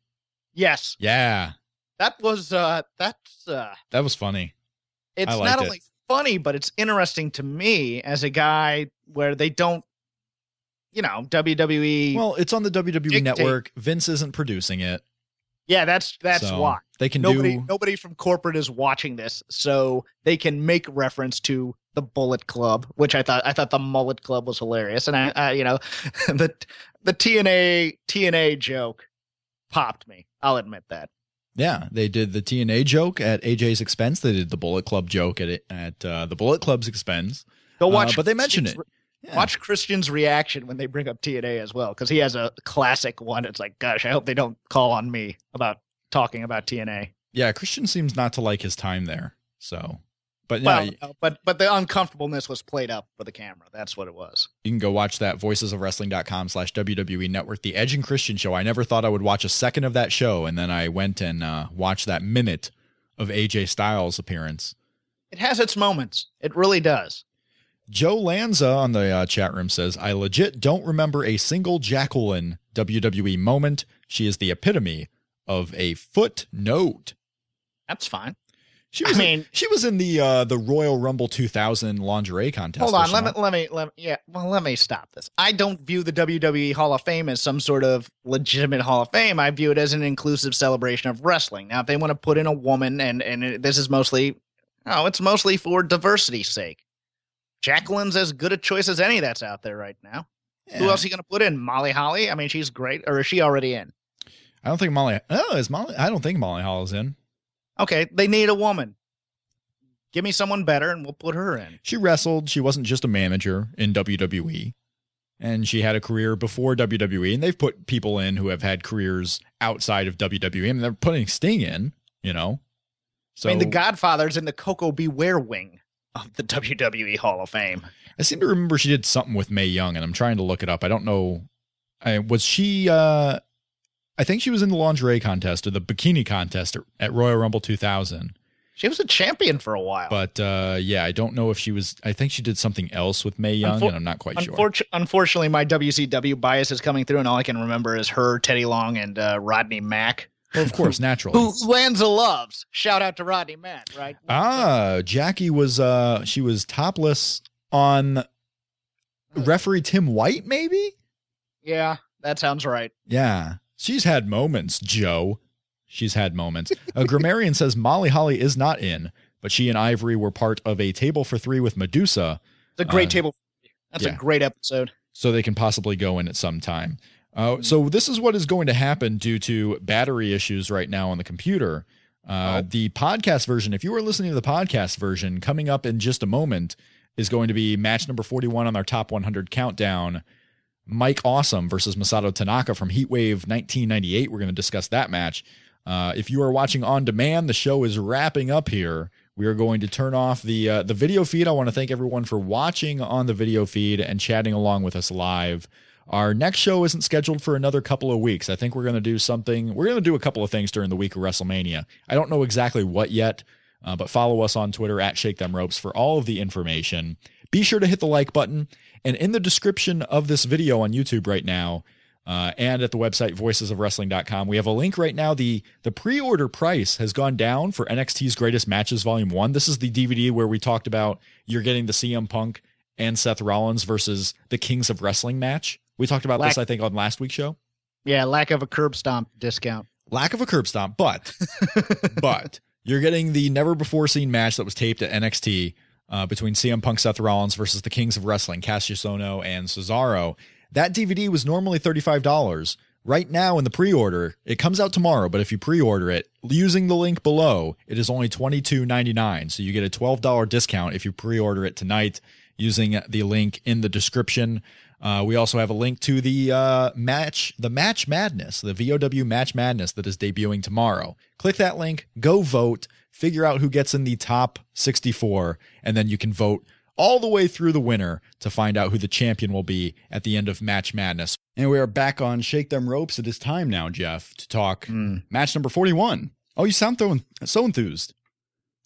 Yes, Yeah, that was uh that's uh that was funny. it's not it. only funny, but it's interesting to me as a guy where they don't, you know, WWE. Well, it's on the WWE Dictate. network. Vince isn't producing it. Yeah, that's that's so why they can nobody do. nobody from corporate is watching this, so they can make reference to the Bullet Club, which I thought I thought the Mullet Club was hilarious, and I, I you know, the the TNA TNA joke popped me. I'll admit that. Yeah, they did the TNA joke at AJ's expense. They did the Bullet Club joke at at uh, the Bullet Club's expense. Go Uh, watch, but they mention Christian's it. Yeah. Watch Christian's reaction when they bring up TNA as well, because he has a classic one. It's like, gosh, I hope they don't call on me about talking about TNA. Yeah, Christian seems not to like his time there. So, but yeah, Well, no, but but the uncomfortableness was played up for the camera. That's what it was. you can go watch that voicesofwrestling.com slash WWE network, the Edge and Christian show. I never thought I would watch a second of that show. And then I went and uh, watched that minute of AJ Styles appearance. It has its moments. It really does. Joe Lanza on the uh, chat room says, I legit don't remember a single Jacqueline WWE moment. She is the epitome of a footnote. That's fine. She I was, mean- she was in the uh, the Royal Rumble 2000 lingerie contest. Hold on. Let me let me let me. Yeah. Well, let me stop this. I don't view the WWE Hall of Fame as some sort of legitimate Hall of Fame. I view it as an inclusive celebration of wrestling. Now, if they want to put in a woman, and and it- this is mostly, oh, it's mostly for diversity's sake. Jacqueline's as good a choice as any that's out there right now. Who else are you going to put in? Molly Holly? I mean, she's great. Or is she already in? I don't think Molly. Oh, is Molly? I don't think Molly Holly's in. Okay, they need a woman. Give me someone better, and we'll put her in. She wrestled. She wasn't just a manager in WWE. And she had a career before WWE. And they've put people in who have had careers outside of WWE. I mean, they're putting Sting in, you know? So I mean, the Godfather's in the Koko B. Ware wing of the WWE Hall of Fame. I seem to remember she did something with Mae Young, and I'm trying to look it up. I don't know. I, was she? uh I think she was in the lingerie contest or the bikini contest at, Royal Rumble 2000. She was a champion for a while. But uh yeah, I don't know if she was. I think she did something else with Mae Young, Unfor- and I'm not quite sure. Unfortunately, my WCW bias is coming through, and all I can remember is her, Teddy Long, and uh, Rodney Mack. Well, of course, naturally. Who Lanza loves. Shout out to Rodney Mack, right? Ah, Jackie was uh she was topless on referee Tim White, maybe? Yeah, that sounds right. Yeah. She's had moments, Joe. She's had moments. A grammarian says Molly Holly is not in, but she and Ivory were part of a table for three with Medusa, It's a great Uh, table. That's yeah. a great episode. so they can possibly go in at some time. Uh, so this is what is going to happen due to battery issues right now on the computer. Uh, Oh. The podcast version, if you are listening to the podcast version, coming up in just a moment, is going to be match number 41 on our top 100 countdown. Mike Awesome versus Masato Tanaka from Heatwave 1998. We're going to discuss that match. Uh, if you are watching on demand, the show is wrapping up here. We are going to turn off the uh, the video feed. I want to thank everyone for watching on the video feed and chatting along with us live Our next show isn't scheduled for another couple of weeks. I think we're going to do something. We're going to do a couple of things during the week of WrestleMania. I don't know exactly what yet, uh, but follow us on Twitter at Shake Them Ropes for all of the information. Be sure to hit the like button. And in the description of this video on YouTube right now, uh, and at the website voicesofwrestling.com. We have a link right now. The the pre-order price has gone down for NXT's Greatest Matches Volume 1. This is the DVD where we talked about you're getting the CM Punk and Seth Rollins versus the Kings of Wrestling match. We talked about lack, this I think on last week's show. Yeah, lack of a curb stomp discount. Lack of a curb stomp, but but you're getting the never before seen match that was taped at NXT uh, between CM Punk, Seth Rollins versus the Kings of Wrestling, Kassius Ohno and Cesaro. That DVD was normally $35. Right now in the pre-order, it comes out tomorrow, but if you pre-order it using the link below, it is only $22.99. So you get a $12 discount if you pre-order it tonight using the link in the description. Uh, we also have a link to the uh, match, the Match Madness, the VOW Match Madness that is debuting tomorrow. Click that link, go vote, figure out who gets in the top 64, and then you can vote all the way through the winter to find out who the champion will be at the end of Match Madness. And we are back on Shake Them Ropes. It is time now, Jeff, to talk mm. match number 41. Oh, you sound so enthused.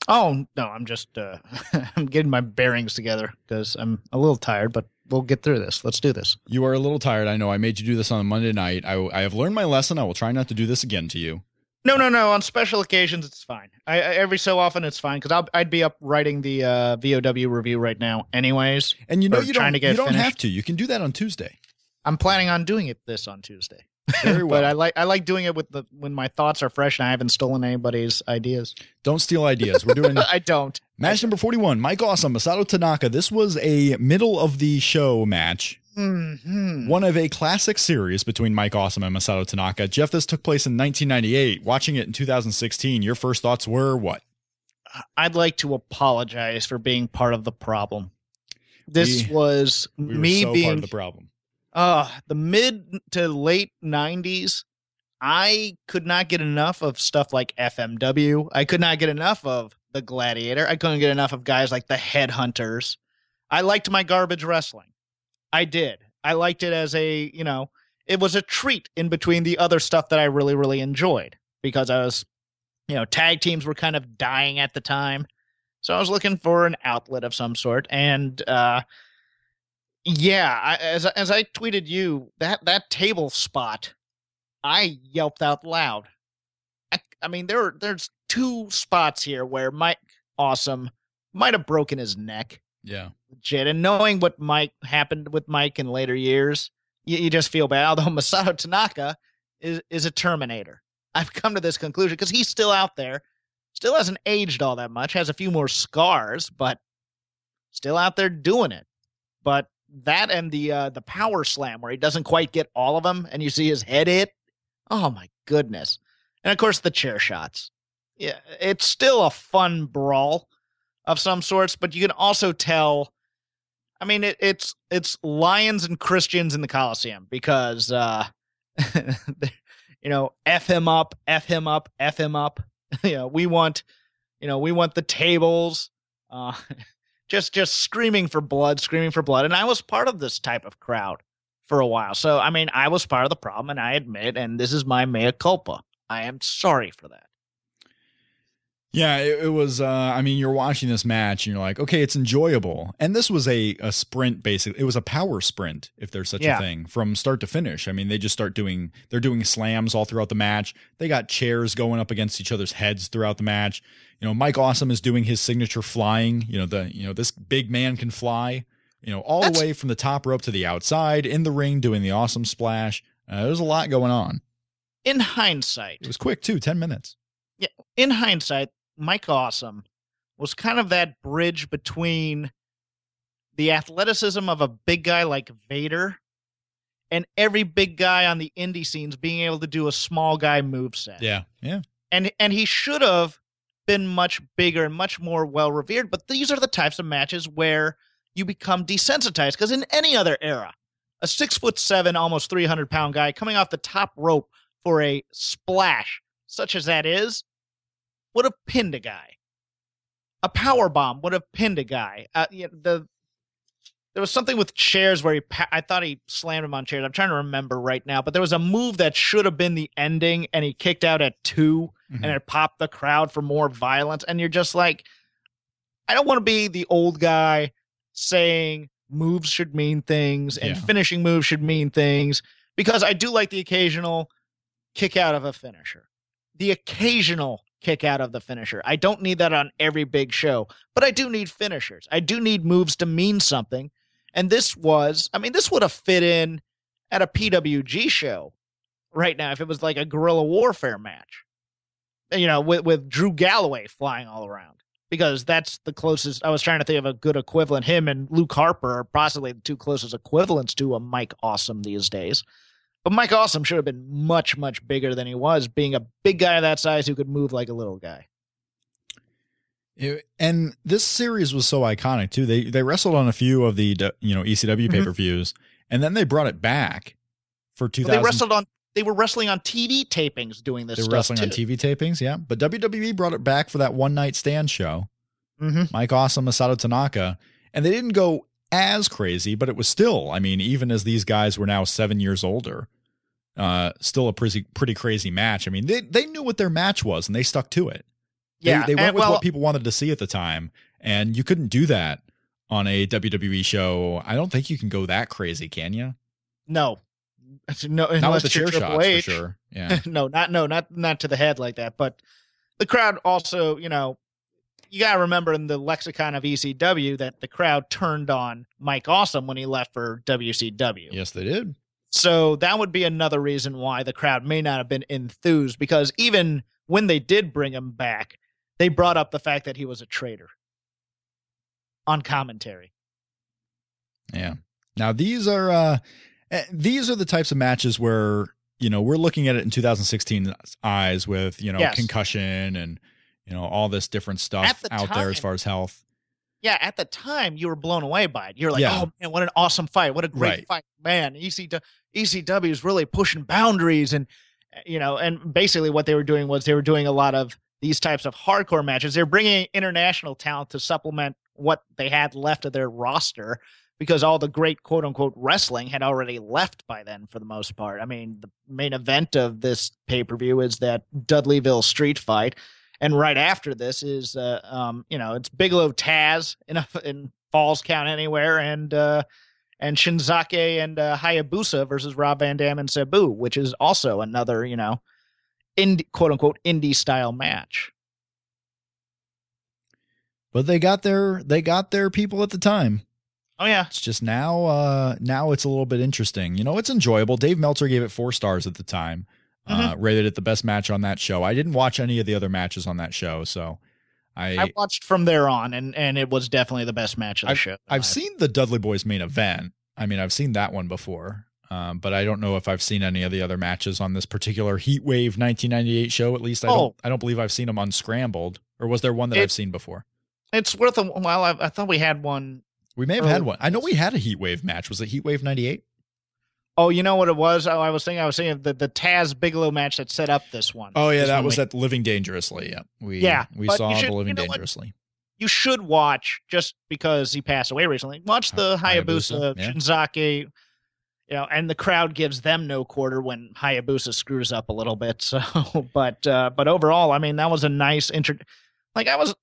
Oh, no, I'm just uh, I'm getting my bearings together because I'm a little tired, but we'll get through this. Let's do this. You are a little tired. I know. I made you do this on a Monday night. I, I have learned my lesson. I will try not to do this again to you. No, no, no. On special occasions, it's fine. I, I every so often, it's fine because I'd be up writing the uh, VOW review right now, anyways. And you know, you don't, you don't have to. You can do that on Tuesday. I'm planning on doing it this on Tuesday. Very well. but I like I like doing it with the when my thoughts are fresh and I haven't stolen anybody's ideas. Don't steal ideas. We're doing I don't. Match number 41, Mike Awesome, Masato Tanaka. This was a middle of the show match Mm-hmm. One of a classic series between Mike Awesome and Masato Tanaka. Jeff, this took place in 1998. Watching it in 2016, your first thoughts were what? I'd like to apologize for being part of the problem. This we, was we me so being part of the problem. Uh, the mid to late 90s, I could not get enough of stuff like FMW. I could not get enough of the Gladiator. I couldn't get enough of guys like the Headhunters. I liked my garbage wrestling. I did. I liked it as a, you know, it was a treat in between the other stuff that I really, really enjoyed because I was, you know, tag teams were kind of dying at the time. So I was looking for an outlet of some sort. And, uh, yeah, I, as, as I tweeted you, that, that table spot, I yelped out loud. I, I mean, there there's two spots here where Mike Awesome might have broken his neck. Yeah. Legit. And knowing what Mike happened with Mike in later years, you, you just feel bad. Although Masato Tanaka is, is a Terminator. I've come to this conclusion because he's still out there, still hasn't aged all that much, has a few more scars, but still out there doing it. But that and the uh, the power slam where he doesn't quite get all of them, and you see his head hit. Oh my goodness! And of course the chair shots. Yeah, it's still a fun brawl of some sorts, but you can also tell. I mean, it, it's it's lions and Christians in the Coliseum because, uh, you know, f him up, f him up, f him up. yeah, we want, you know, we want the tables. Uh, just just screaming for blood, screaming for blood. And I was part of this type of crowd for a while. So I mean, I was part of the problem, and I admit, and this is my mea culpa. I am sorry for that. Yeah, it, it was. Uh, I mean, you're watching this match and you're like, okay, it's enjoyable. And this was a a sprint, basically. It was a power sprint, if there's such yeah. a thing, from start to finish. I mean, they just start doing. They're doing slams all throughout the match. They got chairs going up against each other's heads throughout the match. You know, Mike Awesome is doing his signature flying. You know, the you know this big man can fly. You know, all That's- the way from the top rope to the outside in the ring, doing the awesome splash. Uh, there's a lot going on. In hindsight, it was quick too, ten minutes. Yeah, in hindsight, Mike Awesome was kind of that bridge between the athleticism of a big guy like Vader and every big guy on the indie scenes being able to do a small guy move set. Yeah. Yeah. And and he should have been much bigger and much more well revered, but these are the types of matches where you become desensitized because in any other era, a six foot seven, almost 300 pound guy coming off the top rope for a splash, such as that is, would have pinned a guy. A power bomb would have pinned a guy. Uh, you know, the there was something with chairs where he pa- I thought he slammed him on chairs. I'm trying to remember right now, but there was a move that should have been the ending, and he kicked out at 2 Mhm. and it popped the crowd for more violence. And you're just like, I don't want to be the old guy saying moves should mean things and Yeah. finishing moves should mean things because I do like the occasional kick out of a finisher. The occasional kick out of the finisher. I don't need that on every big show, but I do need finishers. I do need moves to mean something. And this was, I mean, this would have fit in at a PWG show right now if it was like a guerrilla warfare match. You know, with with Drew Galloway flying all around. Because that's the closest I was trying to think of a good equivalent. Him and Luke Harper are possibly the two closest equivalents to a Mike Awesome these days. But Mike Awesome should have been much, much bigger than he was, being a big guy of that size who could move like a little guy. It- and this series was so iconic too. They they wrestled on a few of the you know ECW Mhm. pay per views, and then they brought it back for two Well, they wrestled on they were wrestling on TV tapings doing this They were wrestling too. on TV tapings, yeah. But WWE brought it back for that one night stand show. Mm-hmm. Mike Awesome, Masato Tanaka, and they didn't go as crazy, but it was still. I mean, even as these guys were now seven years older, uh, still a pretty pretty crazy match. I mean, they they knew what their match was and they stuck to it. They- Yeah, they, went and, with well, what people wanted to see at the time, and you couldn't do that on a WWE show. I don't think you can go that crazy, can you? no, no, Not with the chair shots H. for sure. Yeah, no, not no, not not to the head like that. But the crowd also, you know, you gotta remember in the lexicon of ECW that the crowd turned on Mike Awesome when he left for WCW. yes, they did. So that would be another reason why the crowd may not have been enthused because even when they did bring him back, they brought up the fact that he was a traitor on commentary. Yeah. Now these are uh eh, these are the types of matches where you know we're looking at it in 2016 eyes with you know Yes. concussion and you know all this different stuff the out there as far as health. Yeah, at the time you were blown away by it. You're like, Yeah. "Oh man, what an awesome fight! What a great Right. fight, man!" ECW, ECW is really pushing boundaries, and uh, you know, and basically what they were doing was they were doing a lot of these types of hardcore matches. They're bringing international talent to supplement what they had left of their roster because all the great quote unquote wrestling had already left by then for the most part. I mean, the main event of this pay per view is that Dudleyville street fight. And right after this is, uh, um, you know, it's Bigelow Taz in a, in Falls Count Anywhere, and uh, and Shinzaki and uh, Hayabusa versus Rob Van Dam and Sabu, which is also another, you know, indie, quote unquote indie style match. But they got their they got their people at the time. Oh yeah, It's just now uh now it's a little bit interesting. You know, it's enjoyable. Dave Meltzer gave it 4 stars at the time. Uh Mm-hmm. rated it the best match on that show. I didn't watch any of the other matches on that show, so I, I watched from there on, and and it was definitely the best match of the show. I've seen the Dudley Boys main event. I mean, I've seen that one before, um, but I don't know if I've seen any of the other matches on this particular Heat Wave 1998 show. At least I Oh. don't. I don't believe I've seen them unscrambled. Or was there one that It- I've seen before? It's worth a while. I, I thought we had one We may have Oh, had one. I know we had a Heat Wave match. Was it Heat Wave 98? Oh, you know what it was? Oh, I was thinking. I was thinking the the Taz Bigelow match that set up this one. Oh yeah, that was we- at Living Dangerously. Yeah, we Yeah, we saw should- the you Living know what? Dangerously. You should watch just because he passed away recently. Watch the Hayabusa, Hayabusa, yeah. Shinzaki, you know, and the crowd gives them no quarter when Hayabusa screws up a little bit. So, but uh, but overall, I mean, that was a nice intro. Like I was,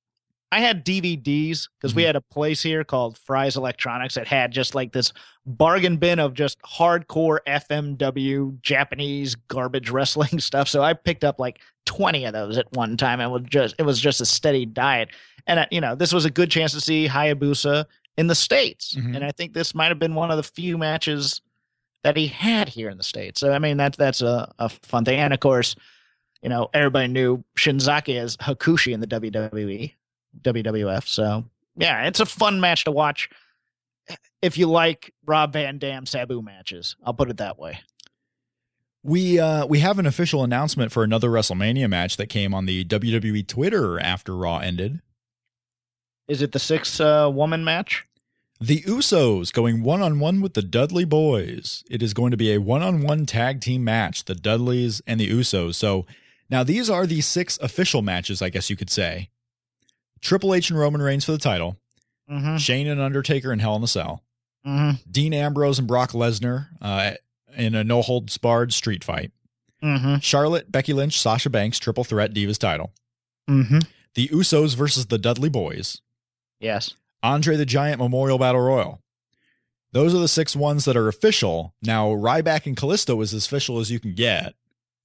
I had DVDs because we Mhm. had a place here called Fry's Electronics that had just like this bargain bin of just hardcore FMW Japanese garbage wrestling stuff. So I picked up like 20 of those at one time and was just it was just a steady diet. And uh, you know, this was a good chance to see Hayabusa in the states. Mhm. And I think this might have been one of the few matches that he had here in the states. So I mean, that's that's a, a fun thing. And of course, you know, everybody knew Shinzaki as Hakushi in the WWE, WWF. So yeah, it's a fun match to watch if you like Rob Van Dam Sabu matches. I'll put it that way. We uh we have an official announcement for another WrestleMania match that came on the WWE Twitter after Raw ended. Is it the six uh, woman match? The Usos going one on one with the Dudley Boys. It is going to be a one on one tag team match, the Dudleys and the Usos. So now these are the six official matches, I guess you could say. Triple H and Roman Reigns for the title, Mm-hmm. Shane and Undertaker in Hell in the Cell, Mm-hmm. Dean Ambrose and Brock Lesnar uh, in a no holds barred street fight. Mm-hmm. Charlotte, Becky Lynch, Sasha Banks, triple threat Divas title. Mm-hmm. The Usos versus the Dudley Boys. Yes. Andre the Giant Memorial Battle Royal. Those are the six ones that are official. Now, Ryback and Kalisto is as official as you can get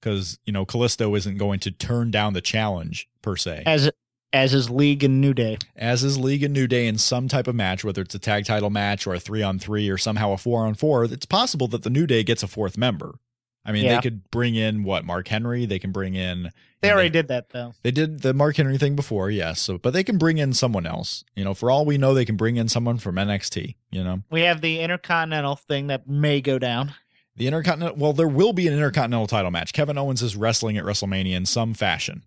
because, you know, Kalisto isn't going to turn down the challenge per se. As as is League and New Day. As is League and New Day in some type of match, whether it's a tag title match or a three on three or somehow a four on four, it's possible that the New Day gets a fourth member. I mean, Yeah. they could bring in what Mark Henry. They can bring in. They already did that though. They did the Mark Henry thing before, yes. So, but they can bring in someone else. You know, for all we know, they can bring in someone from NXT. You know, We have the Intercontinental thing that may go down. the Intercontinental. Well, there will be an Intercontinental title match. Kevin Owens is wrestling at WrestleMania in some fashion.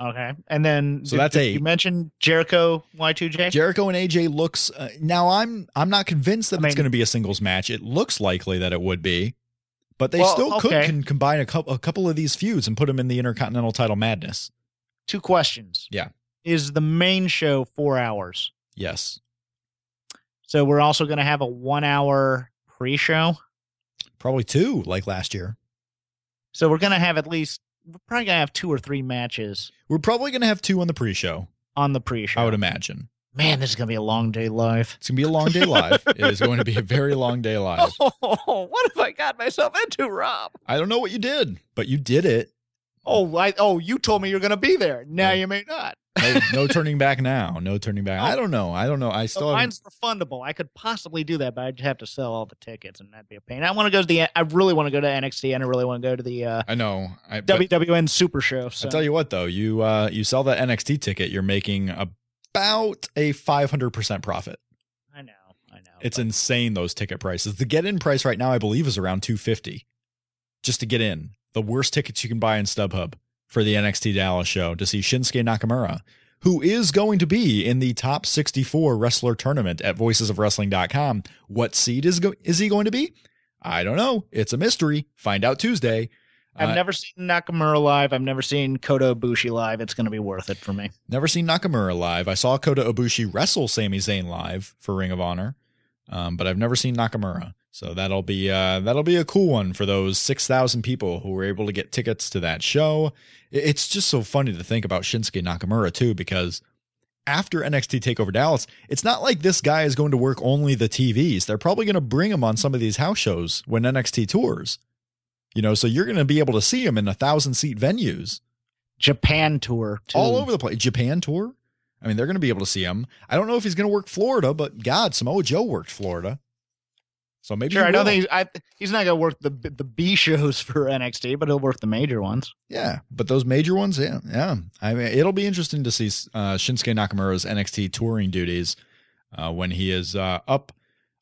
Okay. And then So did- that's eight. You mentioned Jericho Y2J. Jericho and AJ looks uh, now. I'm I'm not convinced that I it's going to be a singles match. It looks likely that it would be, but they Well, still could okay. can combine a couple a couple of these feuds and put them in the Intercontinental Title madness. Two questions. Yeah. Is the main show four hours? Yes, So we're also going to have a one hour pre show. probably two like last year. So we're going to have at least, we're probably going to have two or three matches We're probably going to have two on the pre-show. on the pre show. I would imagine Man, this is going to be a long day live. it's going to be a long day live. it is going to be a very long day live. Oh, what have I got myself into, Rob? I don't know what you did, but you did it. Oh, I, oh, you told me you're going to be there. Now you may not. No, no turning back now. No turning back. I Oh. don't know. I don't know. I So still haven't- mine's refundable. I could possibly do that, but I'd have to sell all the tickets, and that'd be a pain. I want to go to the. I really want to go to NXT, and I really want to go to the uh, I know. I, WWN Super Show. So. I tell you what, though, you uh, you sell that NXT ticket, you're making about a 500 percent profit. I know, I know. It's but- insane those ticket prices. The get in price right now, I believe, is around 250 just to get in. The worst tickets you can buy in StubHub for the NXT Dallas show to see Shinsuke Nakamura, who is going to be in the top 64 wrestler tournament at voicesofwrestling.com. What seed is go- is he going to be? I don't know. It's a mystery. Find out Tuesday. I've Uh, never seen Nakamura live. I've never seen Kota Ibushi live. It's going to be worth it for me. Never seen Nakamura live. I saw Kota Ibushi wrestle Sami Zayn live for Ring of Honor, um, but I've never seen Nakamura. So that'll be uh, that'll be a cool one for those six thousand people who were able to get tickets to that show. It's just so funny to think about Shinsuke Nakamura too, because after NXT Takeover Dallas, it's not like this guy is going to work only the TVs. They're probably going to bring him on some of these house shows when NXT tours. You know, so you're going to be able to see him in a thousand seat venues Japan tour too. all over the place. Japan tour. I mean, they're going to be able to see him. I don't know if he's going to work Florida, but God, Samoa Joe worked Florida, so maybe Sure, I don't think he's, I, he's not going to work the the B shows for NXT, but he'll work the major ones. Yeah, but those major ones, yeah, yeah. I mean, it'll be interesting to see uh, Shinsuke Nakamura's NXT touring duties uh, when he is uh, up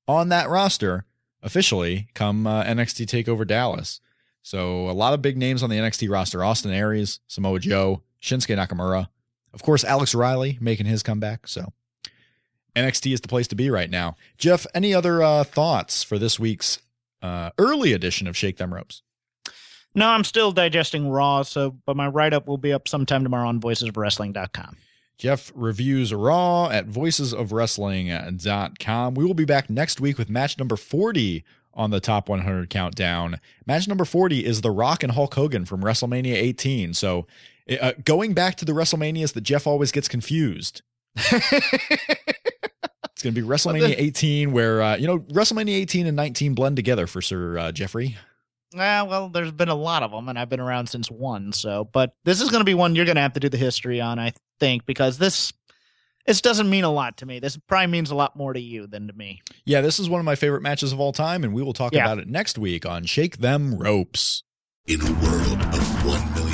on that roster officially come uh, NXT Takeover Dallas. So a lot of big names on the NXT roster: Austin Aries, Samoa Joe, Shinsuke Nakamura, of course, Alex Riley making his comeback. So NXT is the place to be right now. Jeff, any other uh, thoughts for this week's uh, early edition of Shake Them Ropes? No, I'm still digesting Raw, so but my write up will be up sometime tomorrow on voicesofwrestling.com. Jeff reviews Raw at voicesofwrestling.com. We will be back next week with match number 40 on the top 100 countdown. Match number 40 is The Rock and Hulk Hogan from WrestleMania 18. So uh, going back to the WrestleManias that Jeff always gets confused. It's going to be WrestleMania 18, where, uh, you know, WrestleMania 18 and 19 blend together for Sir uh, Jeffrey. Ah, well, there's been a lot of them, and I've been around since one. So, but this is going to be one you're going to have to do the history on, I think, because this this doesn't mean a lot to me. This probably means a lot more to you than to me. Yeah, this is one of my favorite matches of all time, and we will talk Yeah. about it next week on Shake Them Ropes. In a world of 1 million